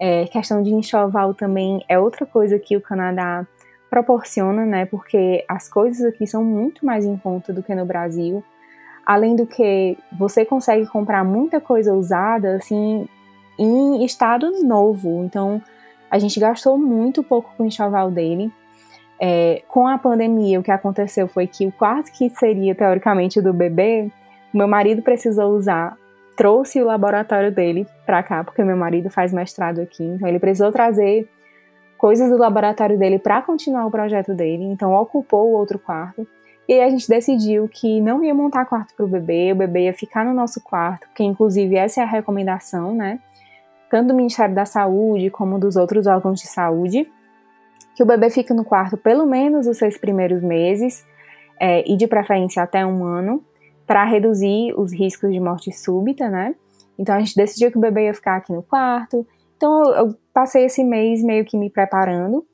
É, questão de enxoval também é outra coisa que o Canadá proporciona, né? Porque as coisas aqui são muito mais em conta do que no Brasil. Além do que você consegue comprar muita coisa usada, assim, em estado novo. Então, a gente gastou muito pouco com o enxoval dele. É, com a pandemia, o que aconteceu foi que o quarto que seria teoricamente do bebê, meu marido precisou usar, trouxe o laboratório dele para cá, porque meu marido faz mestrado aqui, então ele precisou trazer coisas do laboratório dele para continuar o projeto dele, então ocupou o outro quarto. E a gente decidiu que não ia montar quarto para o bebê, o bebê ia ficar no nosso quarto, porque inclusive essa é a recomendação, né? Tanto do Ministério da Saúde como dos outros órgãos de saúde que o bebê fique no quarto pelo menos os seis primeiros meses é, e de preferência até um ano, para reduzir os riscos de morte súbita, né? Então a gente decidiu que o bebê ia ficar aqui no quarto. Então eu passei esse mês meio que me preparando.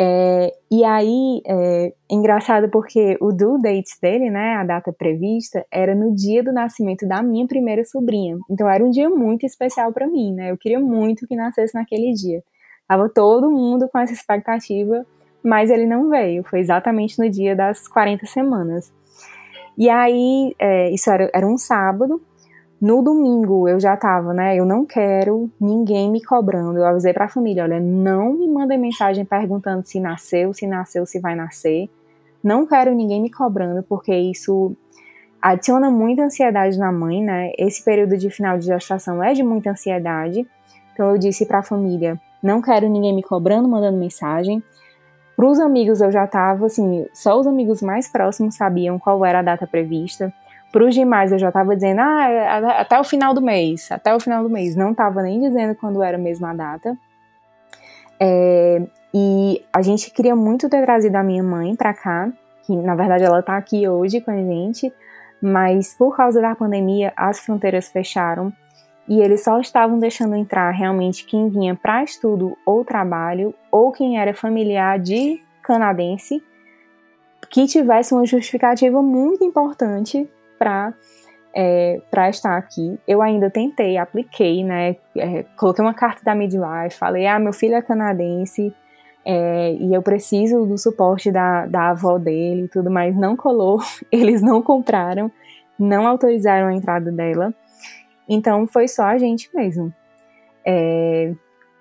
É, e aí, é, engraçado porque o due date dele, né, a data prevista, era no dia do nascimento da minha primeira sobrinha. Então era um dia muito especial para mim, né? Eu queria muito que nascesse naquele dia. Tava todo mundo com essa expectativa, mas ele não veio. Foi exatamente no dia das 40 semanas. E aí, é, isso era, era um sábado. No domingo eu já tava, né? Eu não quero ninguém me cobrando. Eu avisei pra família: olha, não me mandem mensagem perguntando se nasceu, se nasceu, se vai nascer. Não quero ninguém me cobrando, porque isso adiciona muita ansiedade na mãe, né? Esse período de final de gestação é de muita ansiedade. Então eu disse para a família: não quero ninguém me cobrando, mandando mensagem. Para os amigos eu já estava, assim, só os amigos mais próximos sabiam qual era a data prevista. Para os demais eu já estava dizendo, ah, é, até o final do mês, até o final do mês. Não estava nem dizendo quando era mesmo a data. É, e a gente queria muito ter trazido a minha mãe para cá, que na verdade ela está aqui hoje com a gente, mas por causa da pandemia as fronteiras fecharam e eles só estavam deixando entrar realmente quem vinha para estudo ou trabalho ou quem era familiar de canadense que tivesse uma justificativa muito importante para é, para estar aqui. Eu ainda tentei, apliquei, né? É, coloquei uma carta da midwife, falei, ah, meu filho é canadense é, e eu preciso do suporte da, da avó dele e tudo, mas não colou. Eles não compraram, não autorizaram a entrada dela. Então foi só a gente mesmo. É,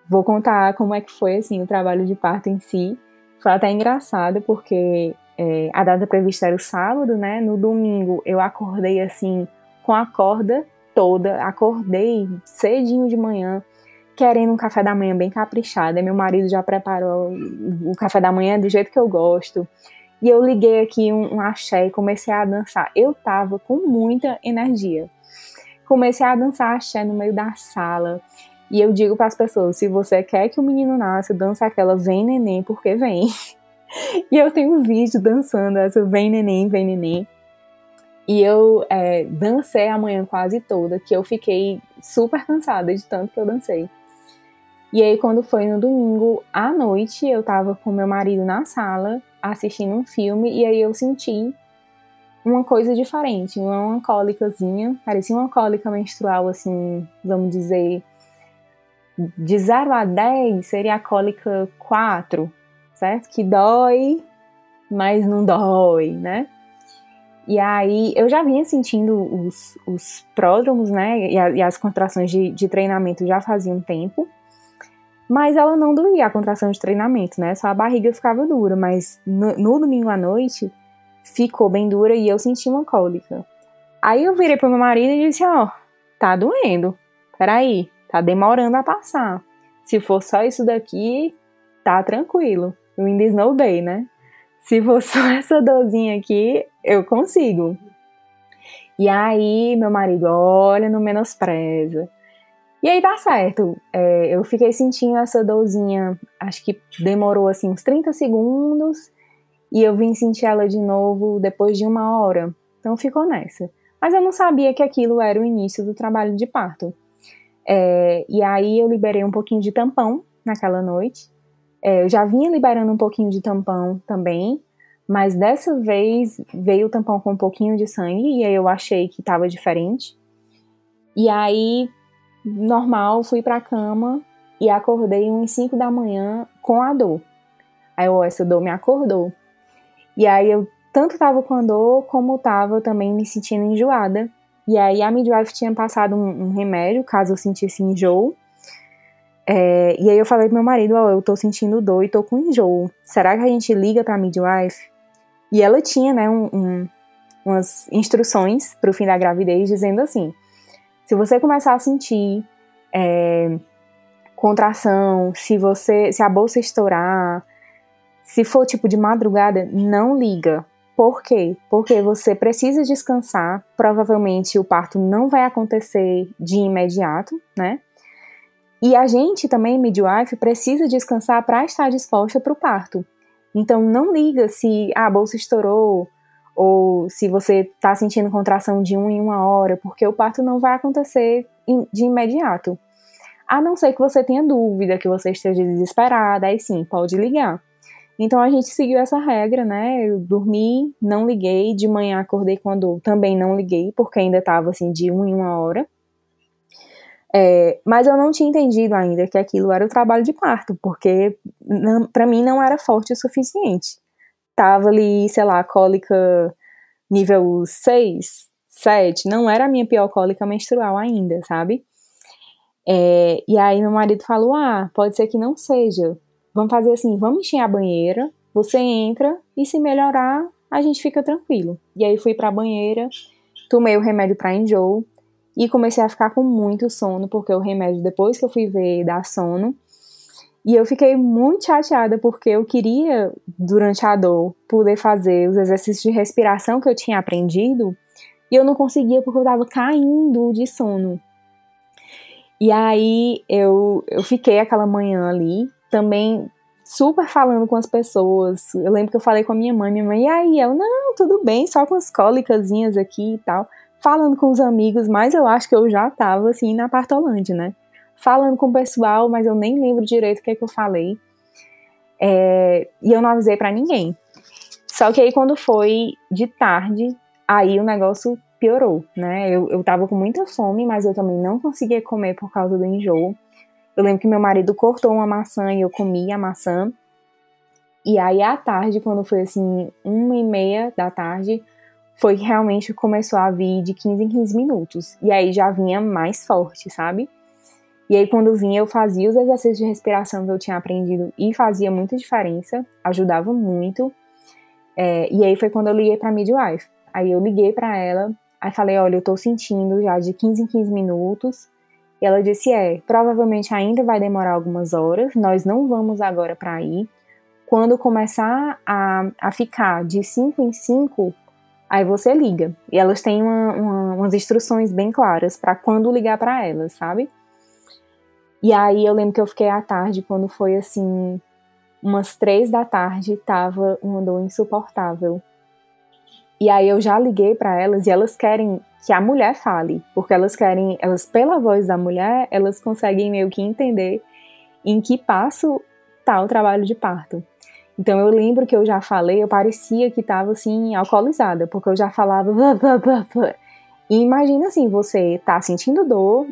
vou contar como é que foi assim o trabalho de parto em si. Foi até engraçado porque é, a data prevista era o sábado, né? No domingo eu acordei assim com a corda toda, acordei cedinho de manhã, querendo um café da manhã bem caprichado. meu marido já preparou o café da manhã do jeito que eu gosto. E eu liguei aqui um, um axé e comecei a dançar. Eu tava com muita energia comecei a dançar axé no meio da sala. E eu digo para as pessoas: se você quer que o menino nasça, dança aquela vem neném, porque vem. e eu tenho um vídeo dançando essa vem neném, vem neném. E eu é, dancei a manhã quase toda, que eu fiquei super cansada de tanto que eu dancei. E aí, quando foi no domingo à noite, eu tava com meu marido na sala assistindo um filme, e aí eu senti uma coisa diferente, uma cólicazinha, parecia uma cólica menstrual, assim, vamos dizer, de 0 a 10 seria a cólica 4, certo? Que dói, mas não dói, né? E aí eu já vinha sentindo os, os pródromos, né? E, a, e as contrações de, de treinamento já fazia um tempo. Mas ela não doía a contração de treinamento, né? Só a barriga ficava dura, mas no, no domingo à noite ficou bem dura e eu senti uma cólica. Aí eu virei pro meu marido e disse: Ó, oh, tá doendo. Peraí, tá demorando a passar. Se for só isso daqui, tá tranquilo. Eu ainda snowbay, né? Se for só essa dorzinha aqui, eu consigo. E aí, meu marido, olha, não menospreza. E aí tá certo. É, eu fiquei sentindo essa dorzinha, acho que demorou assim uns 30 segundos. E eu vim sentir ela de novo depois de uma hora. Então ficou nessa. Mas eu não sabia que aquilo era o início do trabalho de parto. É, e aí eu liberei um pouquinho de tampão naquela noite. É, eu já vinha liberando um pouquinho de tampão também, mas dessa vez veio o tampão com um pouquinho de sangue e aí eu achei que estava diferente. E aí, normal, fui pra cama e acordei uns 5 da manhã com a dor. Aí, oh, essa dor me acordou. E aí eu tanto tava com a dor, como tava também me sentindo enjoada. E aí a midwife tinha passado um, um remédio, caso eu sentisse enjoo. É, e aí eu falei pro meu marido, ó, oh, eu tô sentindo dor e tô com enjoo. Será que a gente liga pra midwife? E ela tinha, né, um, um, umas instruções pro fim da gravidez dizendo assim, se você começar a sentir é, contração, se você, se a bolsa estourar, se for tipo de madrugada, não liga. Por quê? Porque você precisa descansar. Provavelmente o parto não vai acontecer de imediato, né? E a gente também, midwife, precisa descansar para estar disposta para o parto. Então não liga se a bolsa estourou ou se você está sentindo contração de um em uma hora, porque o parto não vai acontecer de imediato. A não ser que você tenha dúvida, que você esteja desesperada, aí sim, pode ligar. Então a gente seguiu essa regra, né? Eu dormi, não liguei, de manhã acordei quando também não liguei, porque ainda estava assim de uma em uma hora. É, mas eu não tinha entendido ainda que aquilo era o trabalho de parto, porque para mim não era forte o suficiente. Tava ali, sei lá, cólica nível 6, 7, não era a minha pior cólica menstrual ainda, sabe? É, e aí meu marido falou: ah, pode ser que não seja, Vamos fazer assim, vamos encher a banheira, você entra e se melhorar, a gente fica tranquilo. E aí fui para a banheira, tomei o remédio para enjoo e comecei a ficar com muito sono, porque o remédio depois que eu fui ver dá sono. E eu fiquei muito chateada porque eu queria, durante a dor, poder fazer os exercícios de respiração que eu tinha aprendido e eu não conseguia porque eu estava caindo de sono. E aí eu, eu fiquei aquela manhã ali também super falando com as pessoas. Eu lembro que eu falei com a minha mãe, minha mãe, e aí? Eu, não, tudo bem, só com as cólicasinhas aqui e tal. Falando com os amigos, mas eu acho que eu já tava, assim, na Partolândia, né? Falando com o pessoal, mas eu nem lembro direito o que, é que eu falei. É, e eu não avisei para ninguém. Só que aí quando foi de tarde, aí o negócio piorou, né? Eu, eu tava com muita fome, mas eu também não conseguia comer por causa do enjoo. Eu lembro que meu marido cortou uma maçã e eu comi a maçã. E aí à tarde, quando foi assim, uma e meia da tarde, foi que realmente começou a vir de 15 em 15 minutos. E aí já vinha mais forte, sabe? E aí quando vinha eu fazia os exercícios de respiração que eu tinha aprendido e fazia muita diferença, ajudava muito. É, e aí foi quando eu liguei pra midwife. Aí eu liguei para ela, aí falei, olha, eu tô sentindo já de 15 em 15 minutos, e ela disse: É, provavelmente ainda vai demorar algumas horas, nós não vamos agora para aí. Quando começar a, a ficar de 5 em 5, aí você liga. E elas têm uma, uma, umas instruções bem claras para quando ligar para elas, sabe? E aí eu lembro que eu fiquei à tarde, quando foi assim, umas três da tarde, tava uma dor insuportável. E aí eu já liguei para elas e elas querem que a mulher fale, porque elas querem, elas pela voz da mulher, elas conseguem meio que entender em que passo tá o trabalho de parto. Então eu lembro que eu já falei, eu parecia que estava assim alcoolizada, porque eu já falava e imagina assim, você tá sentindo dor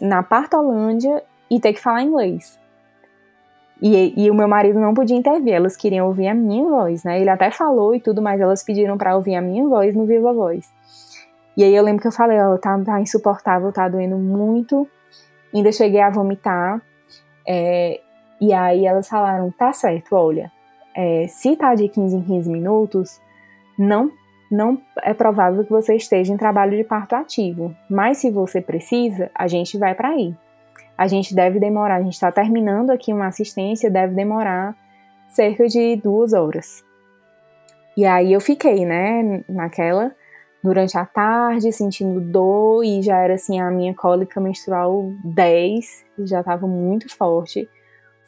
na Partolândia e ter que falar inglês. E, e, o meu marido não podia intervir, elas queriam ouvir a minha voz, né? Ele até falou e tudo, mas elas pediram para ouvir a minha voz no Viva Voz. E aí eu lembro que eu falei, ó, tá, tá insuportável, tá doendo muito. Ainda cheguei a vomitar. É, E aí elas falaram: tá certo, olha, é, se tá de 15 em 15 minutos, não, não é provável que você esteja em trabalho de parto ativo. Mas se você precisa, a gente vai para aí. A gente deve demorar, a gente está terminando aqui uma assistência, deve demorar cerca de duas horas. E aí eu fiquei, né, naquela, durante a tarde, sentindo dor e já era assim a minha cólica menstrual 10, já estava muito forte.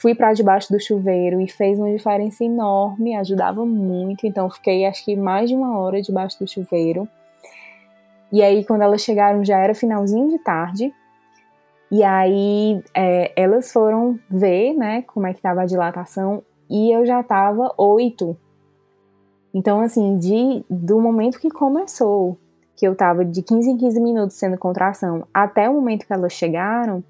Fui para debaixo do chuveiro e fez uma diferença enorme, ajudava muito. Então fiquei acho que mais de uma hora debaixo do chuveiro. E aí quando elas chegaram já era finalzinho de tarde. E aí é, elas foram ver, né, como é que estava a dilatação e eu já estava oito então, assim, de, do momento que começou, que eu tava de 15 em 15 minutos sendo contração, até o momento que elas chegaram,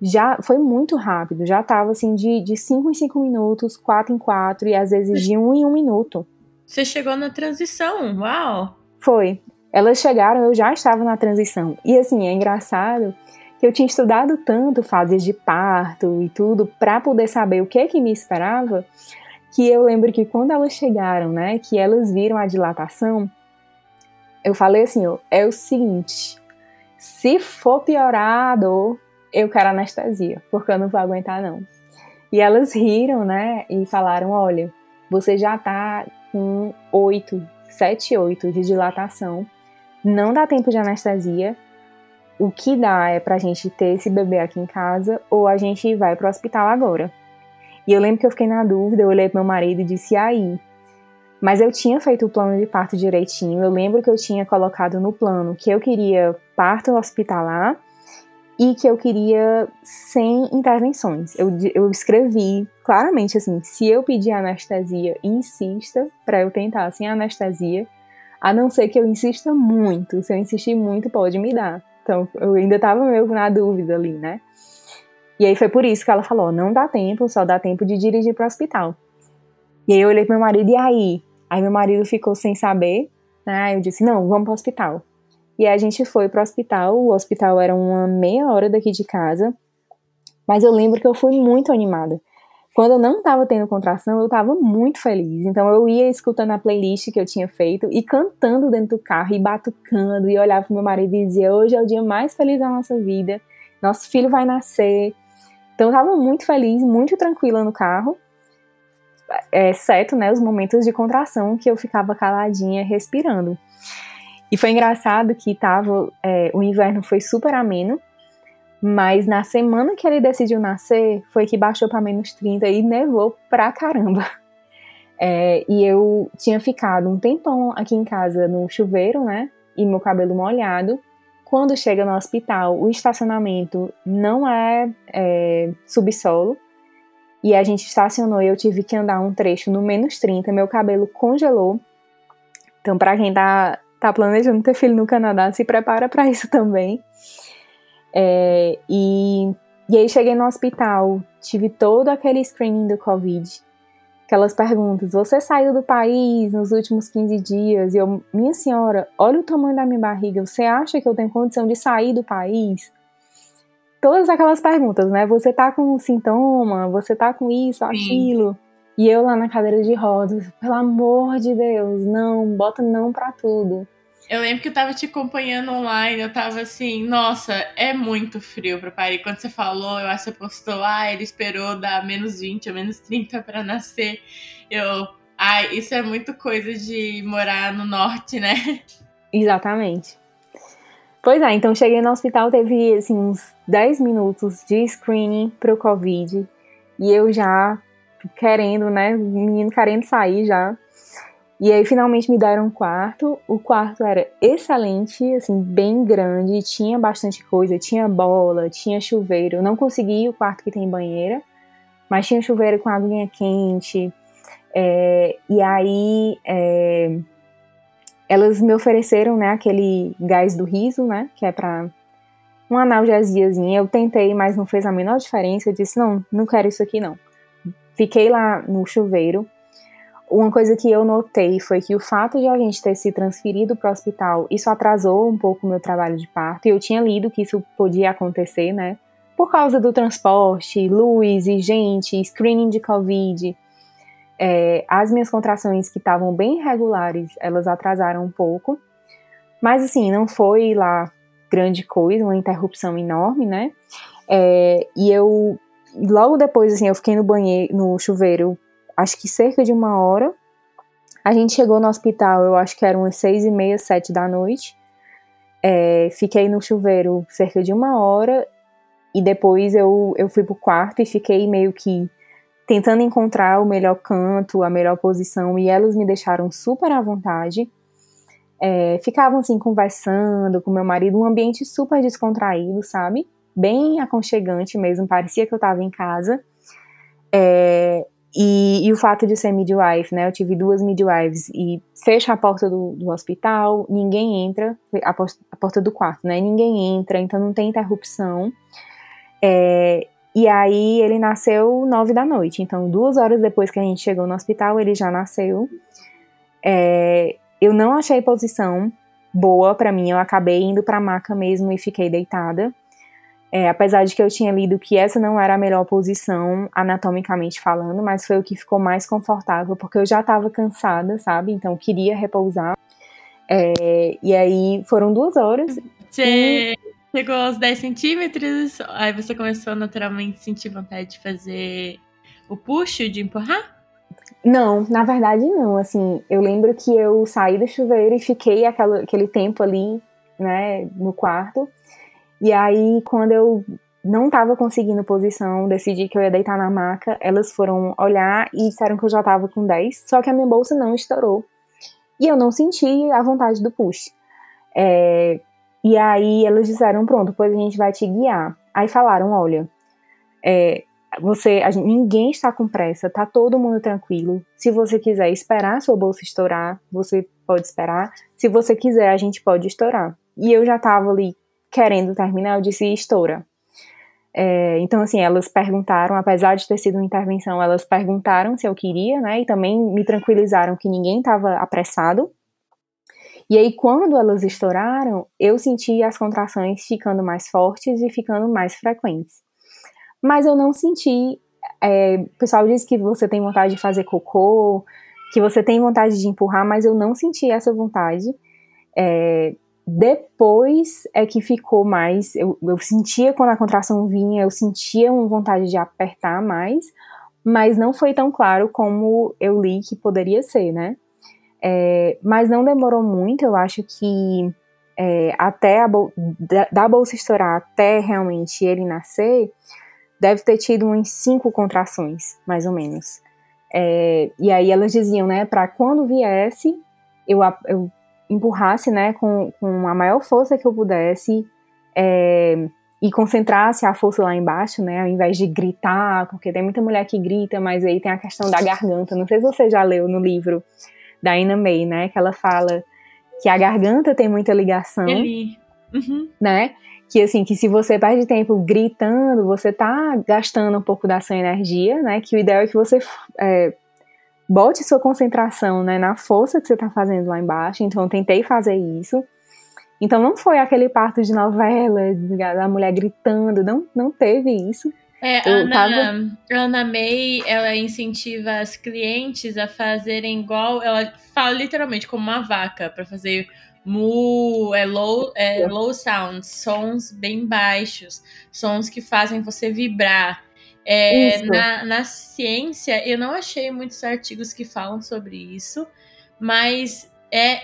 já foi muito rápido. Já tava, assim, de, de 5 em 5 minutos, 4 em 4 e às vezes de 1 em 1 minuto. Você chegou na transição, uau! Foi. Elas chegaram, eu já estava na transição. E, assim, é engraçado que eu tinha estudado tanto fases de parto e tudo para poder saber o que que me esperava, que eu lembro que quando elas chegaram, né, que elas viram a dilatação, eu falei assim, ó, é o seguinte, se for piorado, eu quero anestesia, porque eu não vou aguentar não. E elas riram, né, e falaram, olha, você já tá com 8, 7, 8 de dilatação, não dá tempo de anestesia, o que dá é pra gente ter esse bebê aqui em casa ou a gente vai pro hospital agora. E eu lembro que eu fiquei na dúvida, eu olhei pro meu marido e disse, aí? Mas eu tinha feito o plano de parto direitinho. Eu lembro que eu tinha colocado no plano que eu queria parto hospitalar e que eu queria sem intervenções. Eu, eu escrevi claramente assim: se eu pedir anestesia, insista para eu tentar sem anestesia, a não ser que eu insista muito. Se eu insistir muito, pode me dar. Então eu ainda estava meio na dúvida ali, né? E aí foi por isso que ela falou: não dá tempo, só dá tempo de dirigir para o hospital. E aí eu olhei pro meu marido, e aí? Aí meu marido ficou sem saber, né? Eu disse: não, vamos para o hospital. E aí a gente foi para o hospital. O hospital era uma meia hora daqui de casa. Mas eu lembro que eu fui muito animada. Quando eu não estava tendo contração, eu estava muito feliz. Então eu ia escutando a playlist que eu tinha feito e cantando dentro do carro e batucando e olhava pro meu marido e dizia: "Hoje é o dia mais feliz da nossa vida. Nosso filho vai nascer. Então eu tava muito feliz, muito tranquila no carro, exceto né, os momentos de contração que eu ficava caladinha, respirando. E foi engraçado que tava, é, o inverno foi super ameno, mas na semana que ele decidiu nascer, foi que baixou para menos 30 e nevou pra caramba. É, e eu tinha ficado um tempão aqui em casa no chuveiro, né? E meu cabelo molhado. Quando chega no hospital, o estacionamento não é, é subsolo. E a gente estacionou e eu tive que andar um trecho no menos 30, meu cabelo congelou. Então, para quem tá, tá planejando ter filho no Canadá, se prepara para isso também. É, e, e aí cheguei no hospital, tive todo aquele screening do Covid aquelas perguntas. Você saiu do país nos últimos 15 dias? E eu, minha senhora, olha o tamanho da minha barriga. Você acha que eu tenho condição de sair do país? Todas aquelas perguntas, né? Você tá com sintoma? Você tá com isso, aquilo? E eu lá na cadeira de rodas, pelo amor de Deus, não, bota não pra tudo. Eu lembro que eu tava te acompanhando online, eu tava assim, nossa, é muito frio pra Paris. Quando você falou, eu acho que você postou, ah, ele esperou dar menos 20 ou menos 30 para nascer. Eu, ai, isso é muito coisa de morar no norte, né? Exatamente. Pois é, então cheguei no hospital, teve assim, uns 10 minutos de screening pro Covid. E eu já querendo, né? Menino querendo sair já. E aí finalmente me deram um quarto. O quarto era excelente, assim, bem grande, tinha bastante coisa, tinha bola, tinha chuveiro. Eu não consegui o quarto que tem banheira, mas tinha chuveiro com aguinha quente. É, e aí é, elas me ofereceram, né, aquele gás do riso, né, que é para uma analgesiazinha. Eu tentei, mas não fez a menor diferença. Eu disse, não, não quero isso aqui não. Fiquei lá no chuveiro uma coisa que eu notei foi que o fato de a gente ter se transferido para o hospital, isso atrasou um pouco o meu trabalho de parto. E eu tinha lido que isso podia acontecer, né? por causa do transporte, luz e gente, screening de Covid, é, as minhas contrações que estavam bem regulares, elas atrasaram um pouco. Mas assim, não foi lá grande coisa, uma interrupção enorme, né? É, e eu, logo depois, assim, eu fiquei no banheiro, no chuveiro, acho que cerca de uma hora. A gente chegou no hospital, eu acho que eram umas seis e meia, sete da noite. É, fiquei no chuveiro cerca de uma hora e depois eu, eu fui pro quarto e fiquei meio que tentando encontrar o melhor canto, a melhor posição, e elas me deixaram super à vontade. É, ficavam assim conversando com meu marido, um ambiente super descontraído, sabe? Bem aconchegante mesmo, parecia que eu estava em casa. É, e, e, o fato de ser midwife, né? Eu tive duas midwives e fecha a porta do, do hospital, ninguém entra, a, a, porta do quarto, né? Ninguém entra, então não tem interrupção. É, e aí ele nasceu nove da noite. Então, duas horas depois que a gente chegou no hospital, ele já nasceu. É, eu não achei posição boa para mim. Eu acabei indo para a maca mesmo e fiquei deitada. É, apesar de que eu tinha lido que essa não era a melhor posição, anatomicamente falando, mas foi o que ficou mais confortável, porque eu já estava cansada, sabe? Então queria repousar. É, e aí foram duas horas. Você chegou aos 10 centímetros, aí você começou naturalmente a sentir vontade de fazer o puxo, de empurrar? Não, na verdade não. Assim, eu lembro que eu saí do chuveiro e fiquei aquela, aquele tempo ali, né, no quarto. E aí, quando eu não estava conseguindo posição, decidi que eu ia deitar na maca, elas foram olhar e disseram que eu já estava com 10, só que a minha bolsa não estourou. E eu não senti a vontade do push. É, e aí elas disseram, pronto, pois a gente vai te guiar. Aí falaram, olha, é, você, gente, ninguém está com pressa, tá todo mundo tranquilo. Se você quiser esperar sua bolsa estourar, você pode esperar. Se você quiser, a gente pode estourar. E eu já tava ali querendo terminar, eu disse estoura. É, então, assim, elas perguntaram, apesar de ter sido uma intervenção, elas perguntaram se eu queria, né? E também me tranquilizaram que ninguém estava apressado. E aí, quando elas estouraram, eu senti as contrações ficando mais fortes e ficando mais frequentes. Mas eu não senti. É, o pessoal diz que você tem vontade de fazer cocô, que você tem vontade de empurrar, mas eu não senti essa vontade. É, depois é que ficou mais. Eu, eu sentia quando a contração vinha, eu sentia uma vontade de apertar mais, mas não foi tão claro como eu li que poderia ser, né? É, mas não demorou muito, eu acho que é, até bol da, da bolsa estourar até realmente ele nascer, deve ter tido uns cinco contrações, mais ou menos. É, e aí elas diziam, né, para quando viesse, eu, eu empurrasse, né, com, com a maior força que eu pudesse é, e concentrasse a força lá embaixo, né, ao invés de gritar, porque tem muita mulher que grita, mas aí tem a questão da garganta. Não sei se você já leu no livro da Ina May, né, que ela fala que a garganta tem muita ligação, uhum. né, que assim, que se você perde tempo gritando, você tá gastando um pouco da sua energia, né, que o ideal é que você é, bote sua concentração né, na força que você está fazendo lá embaixo. Então, eu tentei fazer isso. Então, não foi aquele parto de novela, da mulher gritando, não, não teve isso. É, Ana, tava... Ana May, ela incentiva as clientes a fazerem igual, ela fala literalmente como uma vaca, para fazer mu, é low, é low sounds, sons bem baixos, sons que fazem você vibrar. É, na, na ciência, eu não achei muitos artigos que falam sobre isso, mas é,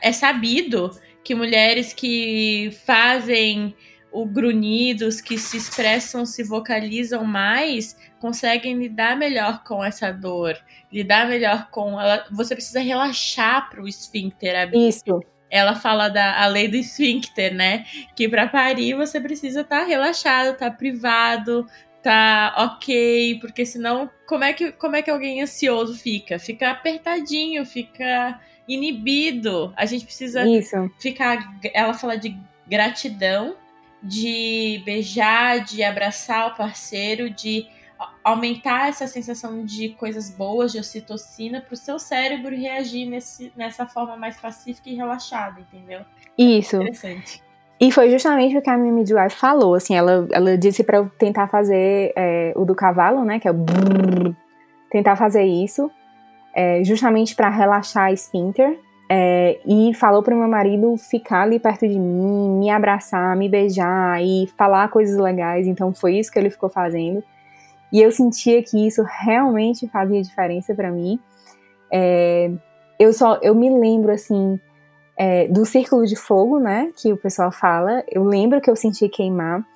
é sabido que mulheres que fazem o grunhidos, que se expressam, se vocalizam mais, conseguem lidar melhor com essa dor, lidar melhor com ela. Você precisa relaxar para o esfíncter abrir. Isso. Ela fala da a lei do esfíncter, né? Que para parir você precisa estar tá relaxado, estar tá privado, tá ok, porque senão como é que como é que alguém ansioso fica? Fica apertadinho, fica inibido. A gente precisa Isso. ficar, ela fala de gratidão, de beijar, de abraçar o parceiro, de aumentar essa sensação de coisas boas, de ocitocina, para o seu cérebro reagir nesse, nessa forma mais pacífica e relaxada, entendeu? Isso. Interessante. E foi justamente o que a minha midwife falou, assim, ela, ela disse para eu tentar fazer é, o do cavalo, né, que é o tentar fazer isso, é, justamente para relaxar a esfíncter, é, e falou para meu marido ficar ali perto de mim, me abraçar, me beijar e falar coisas legais, então foi isso que ele ficou fazendo. E eu sentia que isso realmente fazia diferença para mim. É, eu só, eu me lembro assim é, do círculo de fogo, né, que o pessoal fala. Eu lembro que eu senti queimar.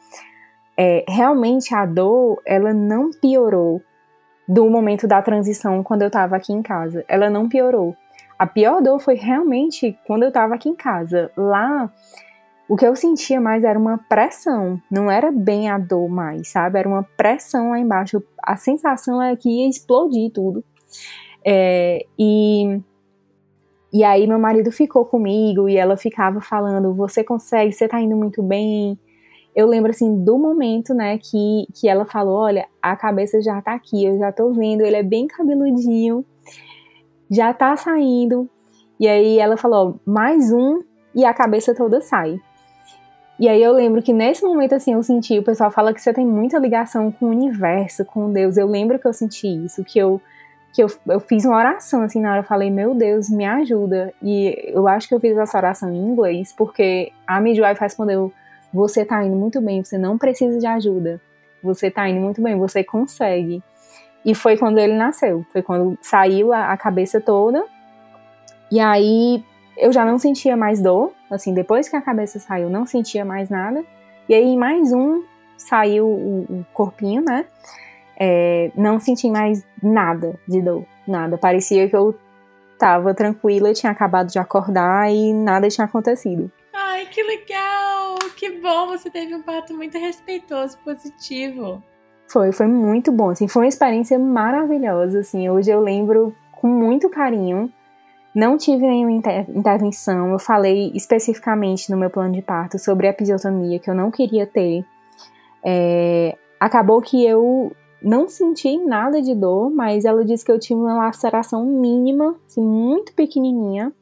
É, realmente a dor, ela não piorou do momento da transição quando eu tava aqui em casa. Ela não piorou. A pior dor foi realmente quando eu tava aqui em casa. Lá, o que eu sentia mais era uma pressão, não era bem a dor mais, sabe? Era uma pressão lá embaixo. A sensação é que ia explodir tudo. É, e e aí meu marido ficou comigo e ela ficava falando: "Você consegue, você tá indo muito bem". Eu lembro assim do momento, né, que que ela falou: "Olha, a cabeça já tá aqui, eu já tô vendo, ele é bem cabeludinho, já tá saindo". E aí ela falou: "Mais um" e a cabeça toda sai. E aí eu lembro que nesse momento assim eu senti, o pessoal fala que você tem muita ligação com o universo, com Deus. Eu lembro que eu senti isso, que eu que eu, eu fiz uma oração, assim, na hora eu falei, meu Deus, me ajuda. E eu acho que eu fiz essa oração em inglês, porque a midwife respondeu, você tá indo muito bem, você não precisa de ajuda. Você tá indo muito bem, você consegue. E foi quando ele nasceu, foi quando saiu a, a cabeça toda. E aí eu já não sentia mais dor, assim, depois que a cabeça saiu, não sentia mais nada. E aí mais um saiu o, o corpinho, né? É, não senti mais nada de dor, nada. Parecia que eu tava tranquila, tinha acabado de acordar e nada tinha acontecido. Ai, que legal! Que bom! Você teve um parto muito respeitoso, positivo. Foi, foi muito bom, assim, foi uma experiência maravilhosa, assim, hoje eu lembro com muito carinho. Não tive nenhuma inter intervenção, eu falei especificamente no meu plano de parto sobre a episiotomia, que eu não queria ter. É, acabou que eu não senti nada de dor, mas ela disse que eu tive uma laceração mínima, assim, muito pequenininha.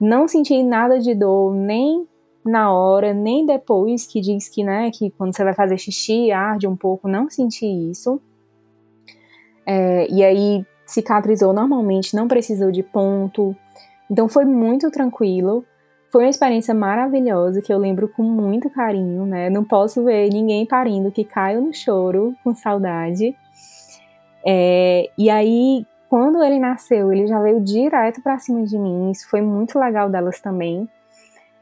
Não senti nada de dor nem na hora, nem depois, que diz que, né, que quando você vai fazer xixi, arde um pouco, não senti isso. É, e aí cicatrizou normalmente, não precisou de ponto. Então foi muito tranquilo. Foi uma experiência maravilhosa que eu lembro com muito carinho, né? Não posso ver ninguém parindo que caia no choro com saudade. É, e aí, quando ele nasceu, ele já veio direto para cima de mim. Isso foi muito legal delas também.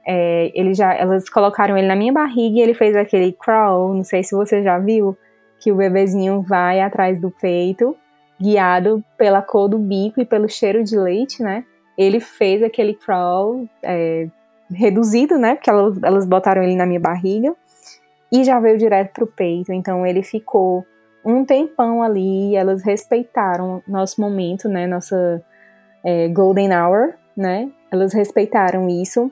É, ele já, elas colocaram ele na minha barriga e ele fez aquele crawl. Não sei se você já viu que o bebezinho vai atrás do peito, guiado pela cor do bico e pelo cheiro de leite, né? Ele fez aquele crawl é, reduzido, né? Porque elas, elas botaram ele na minha barriga e já veio direto pro peito. Então ele ficou um tempão ali. elas respeitaram nosso momento, né? Nossa é, golden hour, né? Elas respeitaram isso.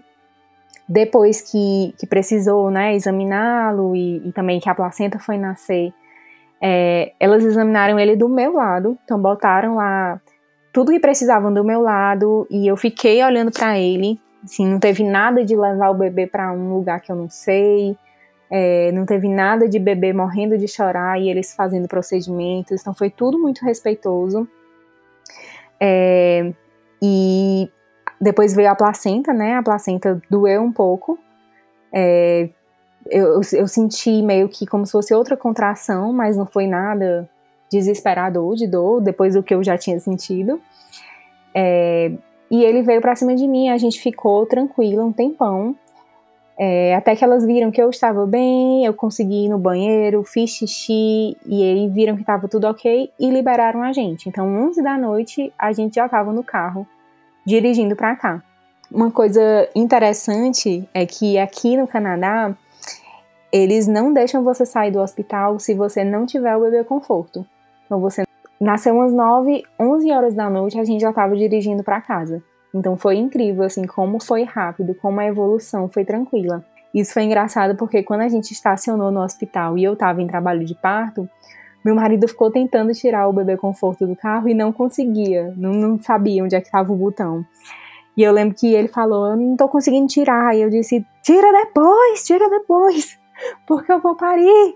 Depois que, que precisou, né, examiná-lo e, e também que a placenta foi nascer, é, elas examinaram ele do meu lado, então botaram lá tudo que precisavam do meu lado e eu fiquei olhando para ele Assim, não teve nada de levar o bebê para um lugar que eu não sei, é, não teve nada de bebê morrendo de chorar e eles fazendo procedimentos, então foi tudo muito respeitoso. É, e depois veio a placenta, né? A placenta doeu um pouco. É, eu, eu, senti meio que como se fosse outra contração, mas não foi nada desesperador de dor, depois do que eu já tinha sentido. É, e ele veio para cima de mim, a gente ficou tranquila um tempão. É, até que elas viram que eu estava bem, eu consegui ir no banheiro, fiz xixi, e aí viram que estava tudo ok e liberaram a gente. Então, 11 da noite, a gente já estava no carro, dirigindo para cá. Uma coisa interessante é que aqui no Canadá, eles não deixam você sair do hospital se você não tiver o bebê conforto. Então, você Nasceu umas 9, 11 horas da noite, a gente já estava dirigindo para casa. Então foi incrível, assim, como foi rápido, como a evolução foi tranquila. Isso foi engraçado porque quando a gente estacionou no hospital e eu estava em trabalho de parto, meu marido ficou tentando tirar o bebê conforto do carro e não conseguia, não, não sabia onde é que estava o botão. E eu lembro que ele falou: Eu não tô conseguindo tirar. E eu disse: Tira depois, tira depois, porque eu vou parir.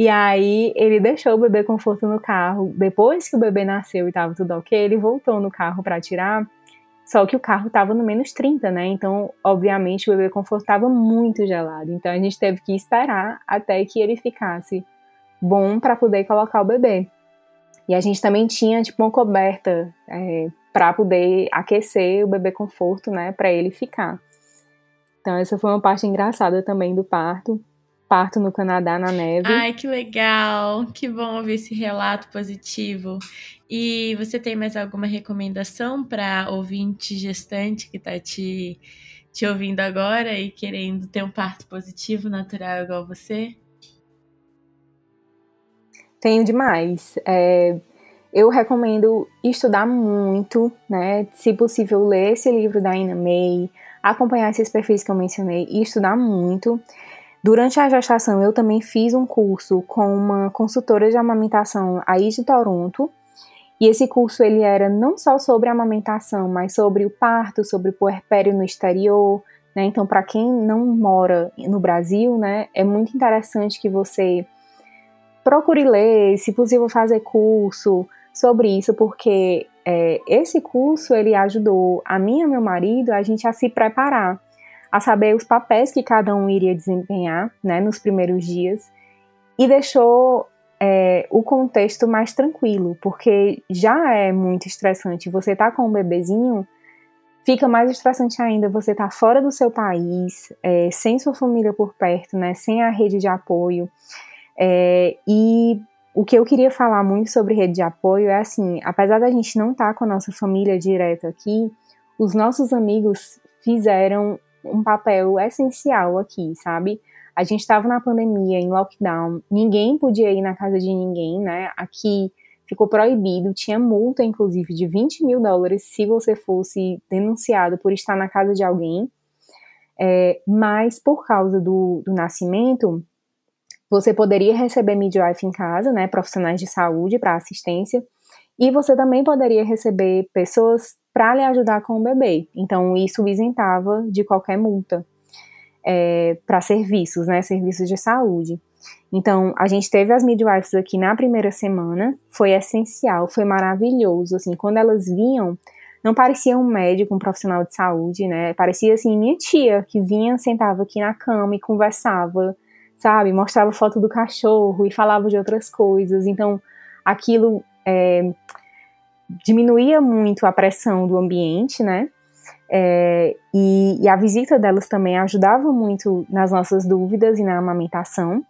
E aí ele deixou o bebê conforto no carro. Depois que o bebê nasceu e tava tudo ok, ele voltou no carro para tirar. Só que o carro tava no menos 30, né? Então, obviamente, o bebê conforto tava muito gelado. Então a gente teve que esperar até que ele ficasse bom para poder colocar o bebê. E a gente também tinha tipo uma coberta é, para poder aquecer o bebê conforto, né, para ele ficar. Então essa foi uma parte engraçada também do parto. Parto no Canadá na neve. Ai, que legal! Que bom ouvir esse relato positivo. E você tem mais alguma recomendação para ouvinte gestante que está te, te ouvindo agora e querendo ter um parto positivo, natural igual você? Tenho demais. É, eu recomendo estudar muito, né? Se possível, ler esse livro da Ina May, acompanhar esses perfis que eu mencionei e estudar muito. Durante a gestação, eu também fiz um curso com uma consultora de amamentação aí de Toronto. E esse curso ele era não só sobre amamentação, mas sobre o parto, sobre o puerpério no exterior, né? Então, para quem não mora no Brasil, né, é muito interessante que você procure ler, se possível fazer curso sobre isso, porque é, esse curso ele ajudou a mim e meu marido a gente a se preparar, a saber os papéis que cada um iria desempenhar, né, nos primeiros dias, e deixou é, o contexto mais tranquilo, porque já é muito estressante. Você tá com um bebezinho, fica mais estressante ainda. Você tá fora do seu país, é, sem sua família por perto, né, sem a rede de apoio. É, e o que eu queria falar muito sobre rede de apoio é assim, apesar da gente não estar tá com a nossa família direta aqui, os nossos amigos fizeram um papel essencial aqui, sabe? A gente estava na pandemia, em lockdown, ninguém podia ir na casa de ninguém, né? Aqui ficou proibido, tinha multa, inclusive, de 20 mil dólares se você fosse denunciado por estar na casa de alguém. É, mas por causa do, do nascimento, você poderia receber midwife em casa, né, profissionais de saúde para assistência, e você também poderia receber pessoas para lhe ajudar com o bebê. Então, isso isentava de qualquer multa é, para serviços, né, serviços de saúde. Então, a gente teve as midwives aqui na primeira semana, foi essencial, foi maravilhoso, assim, quando elas vinham, não parecia um médico, um profissional de saúde, né, parecia, assim, minha tia, que vinha, sentava aqui na cama e conversava, sabe? Mostrava foto do cachorro e falava de outras coisas. Então, aquilo é, diminuía muito a pressão do ambiente, né? É, e, e, a visita delas também ajudava muito nas nossas dúvidas e na amamentação.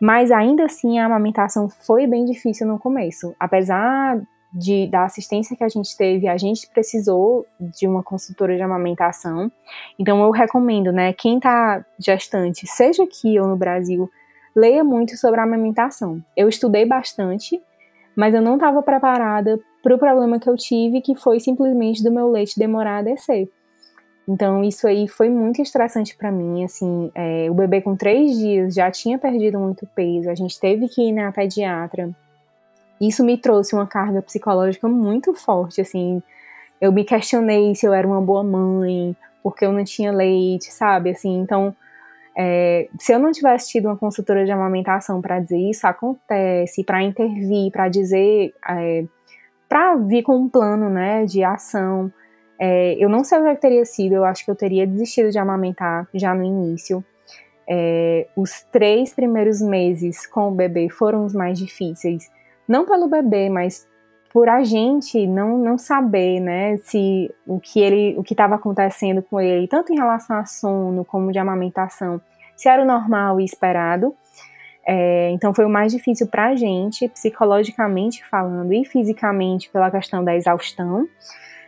Mas ainda assim, a amamentação foi bem difícil no começo. Apesar de, da assistência que a gente teve, a gente precisou de uma consultora de amamentação. Então eu recomendo, né, quem tá gestante, seja aqui ou no Brasil, leia muito sobre a amamentação. Eu estudei bastante, mas eu não estava preparada para o problema que eu tive, que foi simplesmente do meu leite demorar a descer. Então isso aí foi muito estressante para mim, assim, é, o bebê com três dias já tinha perdido muito peso, a gente teve que ir na pediatra, isso me trouxe uma carga psicológica muito forte, assim. Eu me questionei se eu era uma boa mãe, porque eu não tinha leite, sabe? Assim, então, é, se eu não tivesse tido uma consultora de amamentação para dizer isso acontece, para intervir, para dizer, é, para vir com um plano, né, de ação, é, eu não sei o que teria sido. Eu acho que eu teria desistido de amamentar já no início. É, os três primeiros meses com o bebê foram os mais difíceis não pelo bebê, mas por a gente não, não saber, né, se o que ele, o que estava acontecendo com ele, tanto em relação a sono como de amamentação, se era o normal e esperado. É, então foi o mais difícil para a gente, psicologicamente falando e fisicamente pela questão da exaustão.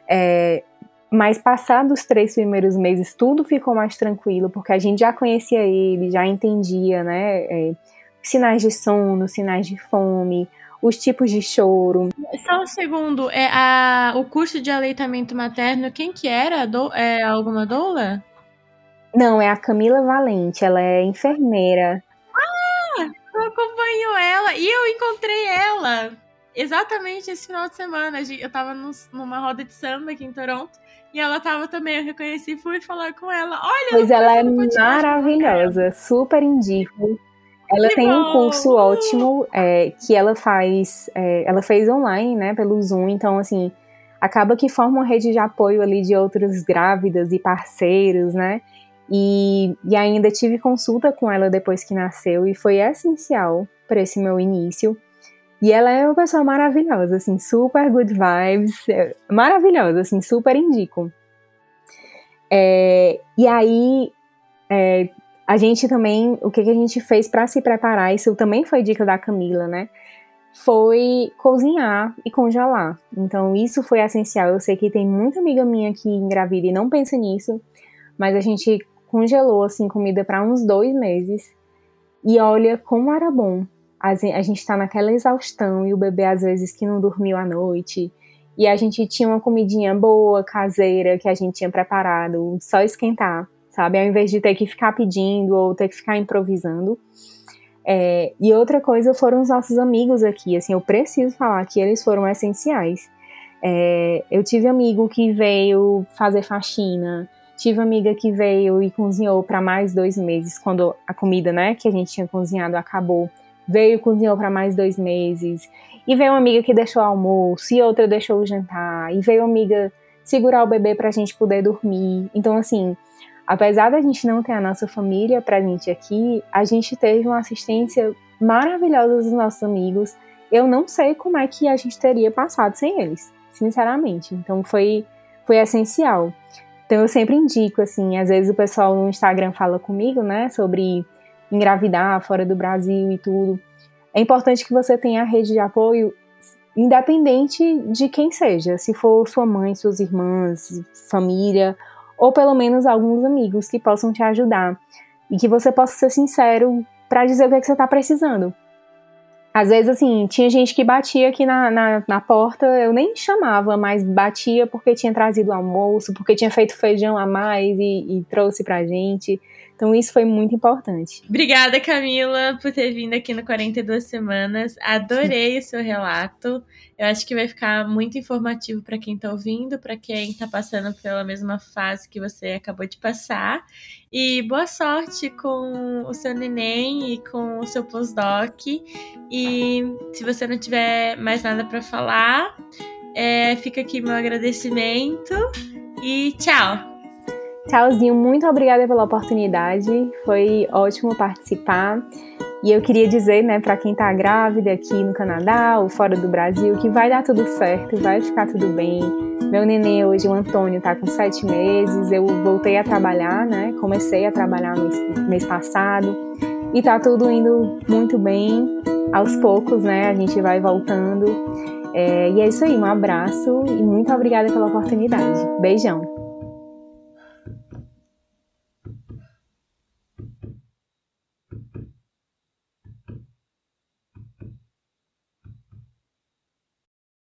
É, mas passados os três primeiros meses, tudo ficou mais tranquilo, porque a gente já conhecia ele, já entendia, né, é, sinais de sono, sinais de fome, os tipos de choro. Só um segundo, é a, o curso de aleitamento materno, quem que era? Do, é alguma doula? Não, é a Camila Valente, ela é enfermeira. Acompanho ela e eu encontrei ela. exatamente esse final de semana. Eu tava numa roda de samba aqui em Toronto. E ela tava também, eu reconheci, fui falar com ela. Olha, pois ela é maravilhosa, super indico. Ela que tem bom. um curso ótimo é, que ela faz, é, ela fez online, né, pelo Zoom, então assim, acaba que forma uma rede de apoio ali de outras grávidas e parceiros, né? E, e ainda tive consulta com ela depois que nasceu e foi essencial para esse meu início. E ela é uma pessoa maravilhosa, assim, super good vibes, é, maravilhosa, assim, super indico. É, e aí, é, a gente também, o que, que a gente fez para se preparar, isso também foi dica da Camila, né? Foi cozinhar e congelar. Então, isso foi essencial. Eu sei que tem muita amiga minha que engravida e não pensa nisso, mas a gente congelou, assim, comida para uns dois meses. E olha como era bom a gente está naquela exaustão e o bebê às vezes que não dormiu à noite. E a gente tinha uma comidinha boa, caseira, que a gente tinha preparado, só esquentar, sabe? Ao invés de ter que ficar pedindo ou ter que ficar improvisando. É, e outra coisa foram os nossos amigos aqui, assim, eu preciso falar que eles foram essenciais. É, eu tive amigo que veio fazer faxina, tive amiga que veio e cozinhou para mais dois meses, quando a comida, né, que a gente tinha cozinhado acabou veio e cozinhou para mais dois meses. E veio uma amiga que deixou o almoço, e outra deixou o jantar, e veio uma amiga segurar o bebê para a gente poder dormir. Então, assim, apesar da gente não ter a nossa família pra gente aqui, a gente teve uma assistência maravilhosa dos nossos amigos. Eu não sei como é que a gente teria passado sem eles, sinceramente. Então, foi, foi essencial. Então, eu sempre indico, assim, às vezes o pessoal no Instagram fala comigo, né, sobre engravidar fora do Brasil e tudo. É importante que você tenha a rede de apoio independente de quem seja, se for sua mãe, suas irmãs, família, ou pelo menos alguns amigos que possam te ajudar e que você possa ser sincero para dizer o que, é que você está precisando. Às vezes, assim, tinha gente que batia aqui na, na, na, porta, eu nem chamava, mas batia porque tinha trazido almoço, porque tinha feito feijão a mais e, e trouxe pra gente. Então isso foi muito importante. Obrigada, Camila, por ter vindo aqui no 42 Semanas. Adorei o seu relato. Eu acho que vai ficar muito informativo para quem está ouvindo, para quem está passando pela mesma fase que você acabou de passar. E boa sorte com o seu neném e com o seu postdoc. E se você não tiver mais nada para falar, é, fica aqui meu agradecimento e tchau! Tchauzinho, muito obrigada pela oportunidade. Foi ótimo participar. E eu queria dizer, né, para quem tá grávida aqui no Canadá ou fora do Brasil, que vai dar tudo certo, vai ficar tudo bem. Meu neném hoje, o Antônio, tá com sete meses. Eu voltei a trabalhar, né? Comecei a trabalhar mês, mês passado. E tá tudo indo muito bem. Aos poucos, né? A gente vai voltando. É, e é isso aí, um abraço e muito obrigada pela oportunidade. Beijão!